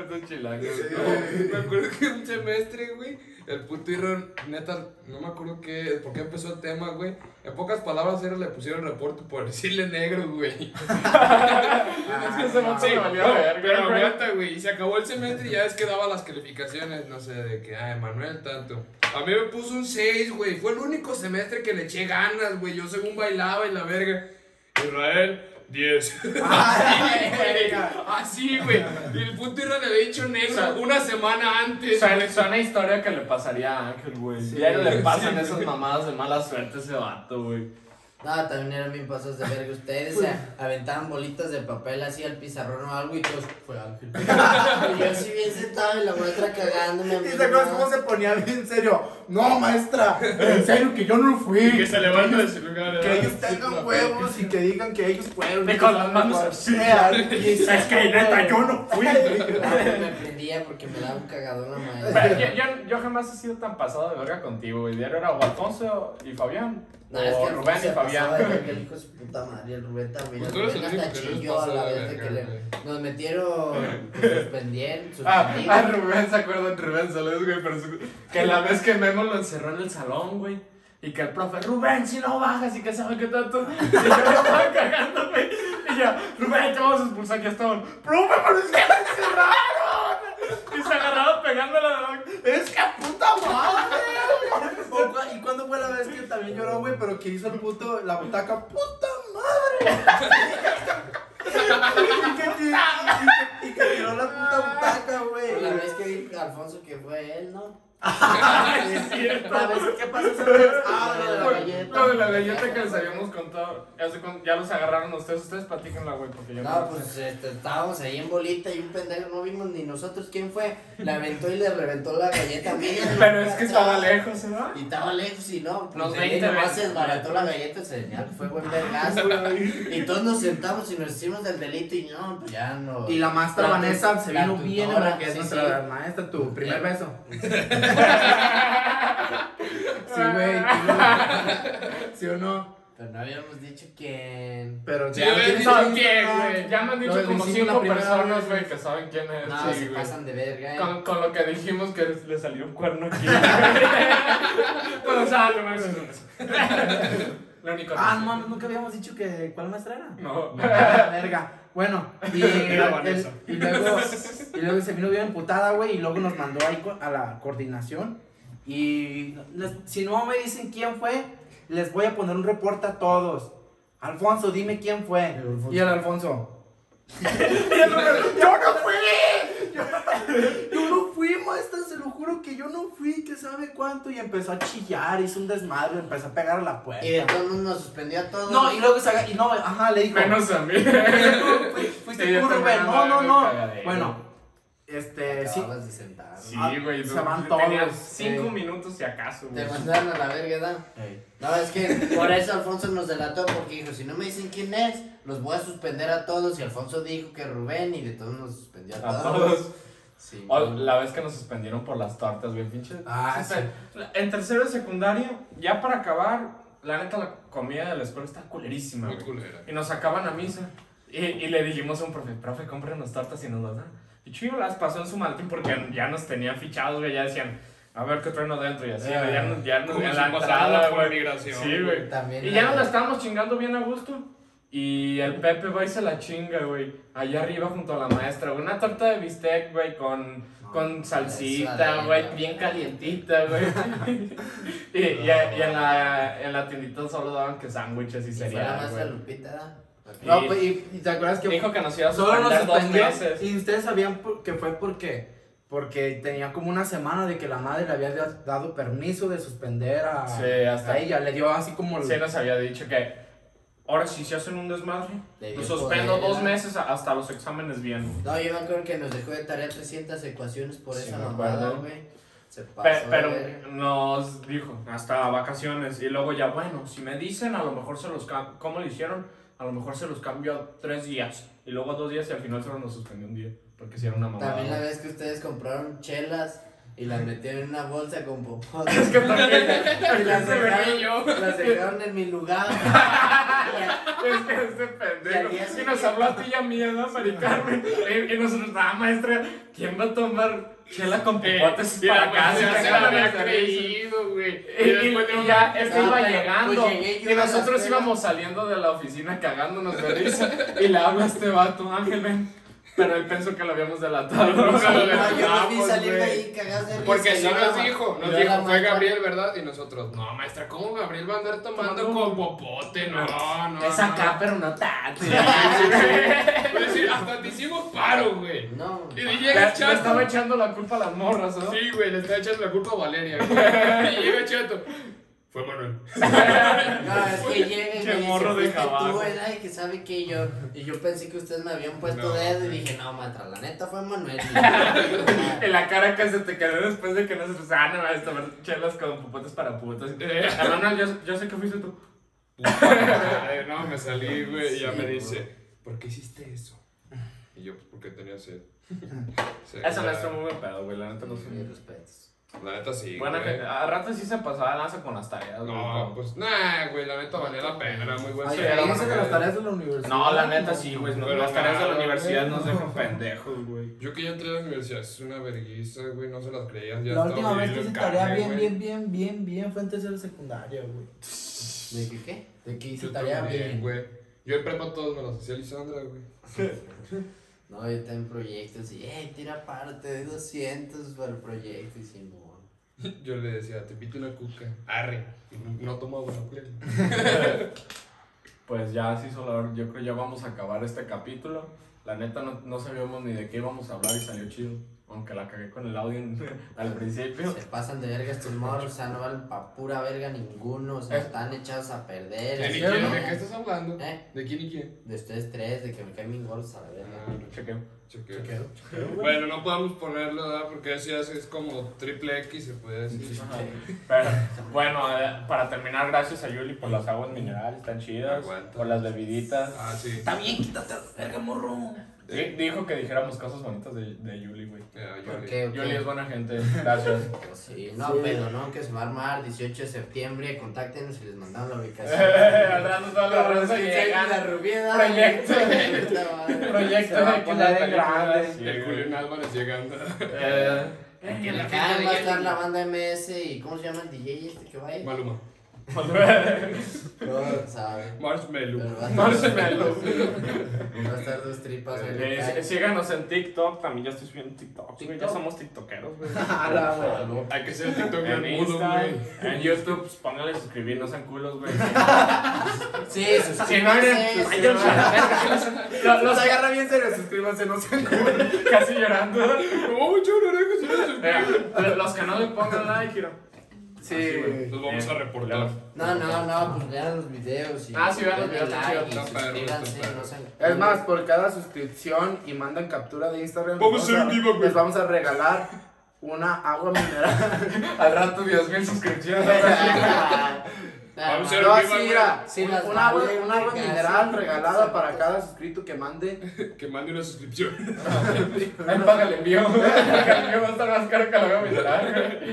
Estos chilangos. No, me acuerdo que un semestre, güey, El puto Irra, neta, no me acuerdo qué, por qué empezó el tema, güey. En pocas palabras, era le pusieron reporte por decirle negro, güey. Es que valió no, verga, pero aguanta, güey. Y se acabó el semestre y ya es que daba las calificaciones, no sé, de que, ay, Manuel, tanto. A mí me puso un 6, güey. Fue el único semestre que le eché ganas, güey. Yo según bailaba y la verga. Israel, 10. Ay, Güey, Así, güey. Y el puto Israel le había dicho negro una semana antes. Suena, suena historia que le pasaría a Ángel, güey. Sí. Diario le pasan Sí. esas mamadas de mala suerte a ese vato, güey. No, también eran bien pasos de verga. Ustedes se aventaban bolitas de papel así al pizarrón o algo y todos fue Ángel. y yo así bien sentado y la maestra cagándome. a ¿Y mí te acuerdas cómo se ponía bien serio? No, maestra, en serio que yo no fui. Y que se levanta de su lugar. Que ellos tengan huevos y que digan que ellos fueron. Y con las manos así. Es que neta, yo no fui. Me prendía porque me daba un cagadón la maestra. Yo, yo, yo jamás he sido tan pasado de verga contigo, güey. Diario era o Alfonso y Fabián. No, es que Rubén y de Fabián. verga, el hijo de su puta madre, el Rubén también. Pues El Rubén hasta que chilló a la de vez de que le, nos metieron, pues, suspendieron, Ah, ah, Rubén, ¿se acuerdan? Rubén Saludos, güey, pero su- que la vez que Memo lo encerró en el salón, güey. Y que el profe, Rubén, si no bajas y que sabe que tanto. Y yo me estaba cagando, güey. Y ya, Rubén, te vamos a expulsar, ya estaban. Profe, pero es que me encerraron. Y se agarraba pegándole a la Es que puta madre. Cua- ¿Y cuándo fue la vez que también lloró, güey? Pero que hizo el puto, la butaca, puta madre. y, que, y, y- y que tiró la puta butaca, güey. La vez que vi a Alfonso que fue él, ¿no? Es cierto. La que pasó. Ah, Lo de la galleta. lo de la galleta que les habíamos contado. Ya, los agarraron ustedes. Ustedes platíquenla, güey, porque yo No, pues este, estábamos ahí en bolita y un pendejo, no vimos ni nosotros quién fue. Le aventó y le reventó la galleta a mí. Pero es que estaba lejos, ¿no? Y estaba lejos y no, Los pues 20 20 nomás se desbarató la galleta, se veía que fue buen vergazo, güey. Y todos nos sentamos y nos hicimos del delito y no, pues ya no. Y la maestra La Vanessa se la vino bien, que es sí, nuestra sí. maestra, tu primer beso. Sí, güey. ¿sí o no? Pero no habíamos dicho quién. Pero Sí, ya dicho quién, güey. Ya me han dicho como cinco personas, güey, que saben quién es. No, sí, se pasan de verga, eh. Con, con lo que dijimos que le salió un cuerno aquí. Pero, o sea, no me Lo único Ah, no mames, nunca habíamos dicho que cuál maestra era. No. Verga. Bueno, y, Era el- Vanessa. y luego, y luego se vino bien emputada, güey, y luego nos mandó ahí a la coordinación. Y les- si no me dicen quién fue, les voy a poner un reporte a todos. Alfonso, dime quién fue. El. Y el Alfonso. yo no fui. Yo, no fui, maestra, se lo juro que yo no fui, que sabe cuánto. Y empezó a chillar, hizo un desmadre, empezó a pegar a la puerta. Y de todos modos nos suspendió a todos. No, y luego se aga- y no, ajá, le dijo. Menos a mí. Fuiste Rubén. No, no, no. el cagadero. Bueno, este, sí. Acabas de sentar. Sí, Ah, güey. se no, van todos, cinco minutos si acaso, Te güey. mandaron a la verga, ¿verdad? No, es que por eso Alfonso nos delató, porque dijo, si no me dicen quién es, los voy a suspender a todos. Y Alfonso dijo que Rubén, y de todos nos suspendió a, A todos. Sí, O la vez que nos suspendieron por las tortas, güey, pinche. Ah, Sí, En tercero de secundaria, ya para acabar, la neta, la comida de la escuela está culerísima, Muy güey. culera. Y nos sacaban a misa. Y, y le dijimos a un profe, profe, cómprenos tortas y nos las dan. Y Chido las pasó en su maletín porque ya nos tenían fichados, güey. Ya decían, a ver qué traen adentro y así, güey. Ya, nos- ya nos la entrada, por güey. migración. Sí, güey. También Y ya nos la estábamos chingando bien a gusto. Y el Pepe va y se la chinga, güey. Allá arriba junto a la maestra, güey. Una torta de bistec, güey, con, con salsita, güey, bien calientita, güey. y, y, y en, la, en la tiendita solo daban que sándwiches y Y fue la cereal, maestra güey. Lupita, ¿verdad? No, pues, y, y te acuerdas que Dijo que nos iba a solo nos suspender dos suspendió. meses. Y ustedes sabían por- que fue porque porque tenía como una semana de que la madre le había da- dado permiso de suspender a, Sí, hasta- a ella. Le dio así como. el- Sí, nos había dicho que ahora sí se hacen un desmadre, dio los suspendo poder, dos meses hasta los exámenes bien. No, yo me acuerdo que nos dejó de tarea 300 ecuaciones por Sí, esa mamada, güey. Se pasó. Pero verga. nos dijo hasta vacaciones y luego ya bueno si me dicen a lo mejor se los cambio cómo lo hicieron a lo mejor se los cambio a tres días y luego a dos días y al final solo nos suspendió un día porque si era una mamada También la vez que ustedes compraron chelas y las metieron en una bolsa con popotes. Es que también. y las dejaron, yo. las dejaron en mi lugar. Es que este pendejo. Y Y nos habló a ti y a mí, ¿no, Mari Carmen? Y, y nosotros, ah, maestra, ¿quién va a tomar chela con popotes Y la para casa? Y se la la había maestra dice- creído, güey. Y, y- después de y un- ya Ah, iba llegando. pues, llegué yo y nosotros íbamos saliendo de la oficina cagándonos de risa. Y le habla a este vato, Ángel, ven. Pero él pensó que lo habíamos delatado. No, ¿no? No, yo vi salir de ahí cagados de risa. Porque sí nos dijo, nos dijo, fue maestra- Gabriel, ¿verdad? Y nosotros, no, maestra, ¿cómo Gabriel va a andar tomando con popote? No, no. Es no. acá, pero no tanto. Es decir, hasta te hicimos paro, güey. No. Y le Le, llega le estaba Chato. echando la culpa a las morras, ¿no? Sí, güey, le está echando la culpa a Valeria, güey. Y llega Chato. Fue Manuel. No, es que llega y Che me dice, morro de "Fuiste caballo". tú, ¿verdad? Y que sabe que yo, y yo pensé que ustedes me habían puesto No. dedo y dije, no, maestra, la neta fue Manuel. En la cara que se te quedó después de que nosotros, ah, no, a tomar chelas con popotes para putas. Hermano, yo, yo sé que fuiste tú. No, me salí, güey, y ya me dice, ¿por qué hiciste eso? Y yo, pues porque tenía sed. Esa no la- es muy buen pedo, güey, la neta no sé. Mis respetos. La neta sí. Buena güey. a rato sí se pasaba lanza con las tareas, güey. No, pues, nah, güey, la neta valía la pena, era muy buen Ay, Sí, buena de las tareas de la universidad. No, la neta sí, güey. no- Pero las tareas de la nada, universidad güey. nos dejan pendejos, güey. Yo que ya entré a la universidad, es una vergüenza, güey, no se las creían. Ya La estaba última vez que hice tarea carne, bien, güey. bien, bien, bien, bien fue en tercera secundaria, güey. ¿De qué qué? De que hice Yo tarea también, bien. güey. Yo en prepa todos me los hacía Lisandra, güey. No, yo tengo proyectos y, hey, tira parte de 200 para el proyecto y Simón. Yo le decía, te pito una cuca. Arre. Y no, no tomo agua. Pues ya la hora. Yo creo ya vamos a acabar este capítulo. La neta no, no sabíamos ni de qué íbamos a hablar y salió chido. Aunque la cagué con el audio al principio. Se pasan de verga estos morros, o sea, no valen pa' pura verga ninguno, o sea, Eh. están echados a perder. ¿De, así quién, que- ¿De qué estás hablando? ¿Eh? ¿De quién y quién? De ustedes tres, de que me caen bien gordos a la verga. Ah, Chequeo. chequeo. Chequeo, chequeo, güey. Bueno, no podemos ponerlo, ¿verdad? Porque ya es como triple X, se puede decir. Ajá. Pero, bueno, eh, para terminar, gracias a Yuli por las aguas minerales, están chidas. Aguanta. Por las bebiditas. Ah, sí. Está bien, quítate la verga, morro. Di- Dijo que dijéramos cosas bonitas de, de Yuli, güey. Ya, yo ¿Por le- qué? ¿O Yuli es buena gente, gracias. Pues sí, no, Sí. pero no, que se va a armar 18 de septiembre, contáctenos y les mandamos la ubicación. Al rato todas las Pero raza que llega. la rubieda. Proyecto. Proyecto de que las en grande. sí, El. Julián Álvarez llegando. Eh, Que caen va a estar la banda MS y ¿cómo se llama el DJ este que va a ir? Maluma. No, sabe. Marshmallow. Pero va a estar- Marshmallow. Va a estar dos tripas. le Eh, sí- síganos en TikTok, también ya estoy subiendo TikTok, güey. Ya TikTok. somos tiktokeros, güey. A la verga. Hay que ser TikTok En Insta, güey. en YouTube, pues pónganle suscribir, no sean culos, güey. Sí, Si suscríbanse. no eres, verga. Los- Los los- agarra bien serio, suscríbanse, no sean culos. casi llorando. Oh, si no se Eh, Los que no le pongan like, quiero. Sí. Los vamos a Eh, reportar. No, no, no, pues vean los videos y Ah, sí, vean los denle videos, está like chido. y Está perro, suscríbanse, está perro. no sean- Es más, por cada suscripción y mandan captura de Instagram, Vamos les a hacer un giveaway. les vamos a regalar una agua mineral. Al rato, Dios mil suscripciones. Vamos a hacer No, un sí, giveaway. mira, las una agua, una agua mineral regalada para cada suscrito que mande. Que mande una suscripción. Ahí paga el envío. El envío va a estar más caro que la agua mineral.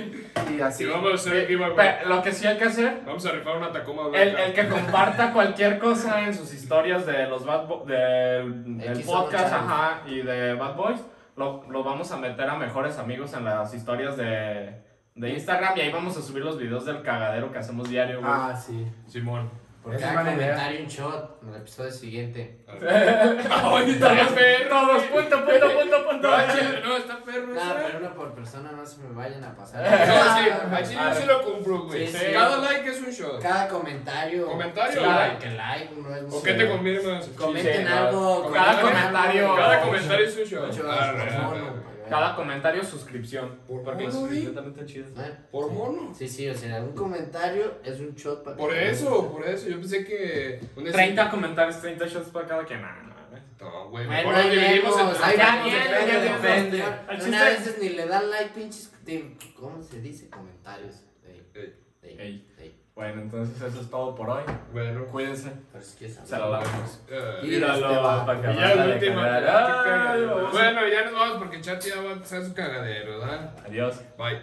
Y así. Si vamos a hacer el giveaway. Pero Lo que sí hay que hacer Vamos a rifar una Tacoma El, blanca. el que comparta cualquier cosa en sus historias de los Bad Bo- del, podcast ajá, y de Bad Boys, lo, lo vamos a meter a mejores amigos en las historias de, de Instagram y ahí vamos a subir los videos del cagadero que hacemos diario, güey. Ah, sí. Simón. Por Esa es cada comentario un shot en el episodio siguiente. Ay, está perro. Todos, punto, punto, punto, punto. No, no, está perro. Nada, ese. pero una por persona no se me vayan a pasar. No, sí, chile yo sí lo cumplo, güey. Sí, sí. Cada like es un shot. Cada comentario. ¿Comentario? Sí, Like. que like no es ¿O qué te conviene más? Comenten Sí, algo. cada comentario-. Cada comentario es un shot. Cada comentario, suscripción. Por Porque la mono, suscripción también está chida. ¿Eh? Por mono. Sí, sí, o sea, un comentario es un shot para Por eso, por eso. Yo pensé que. un 30 comentarios, 30 shots para cada quien. Nah. No, güey. Bueno, nos dividimos vemos, bien, depende, depende. Una veces ni le dan like, pinches. de- ¿Cómo se dice? Comentarios. Ey, Ey. ey. Bueno, entonces eso es todo por hoy. Bueno. Cuídense. Pero si quieres Se la lavemos. eh, Mira este Míralo, para que y ya acabe el de último. cagar. qué Ay, cagadero. vamos a- Bueno, ya nos vamos porque Chat ya va a empezar su cagadero, ¿verdad? Adiós. Bye.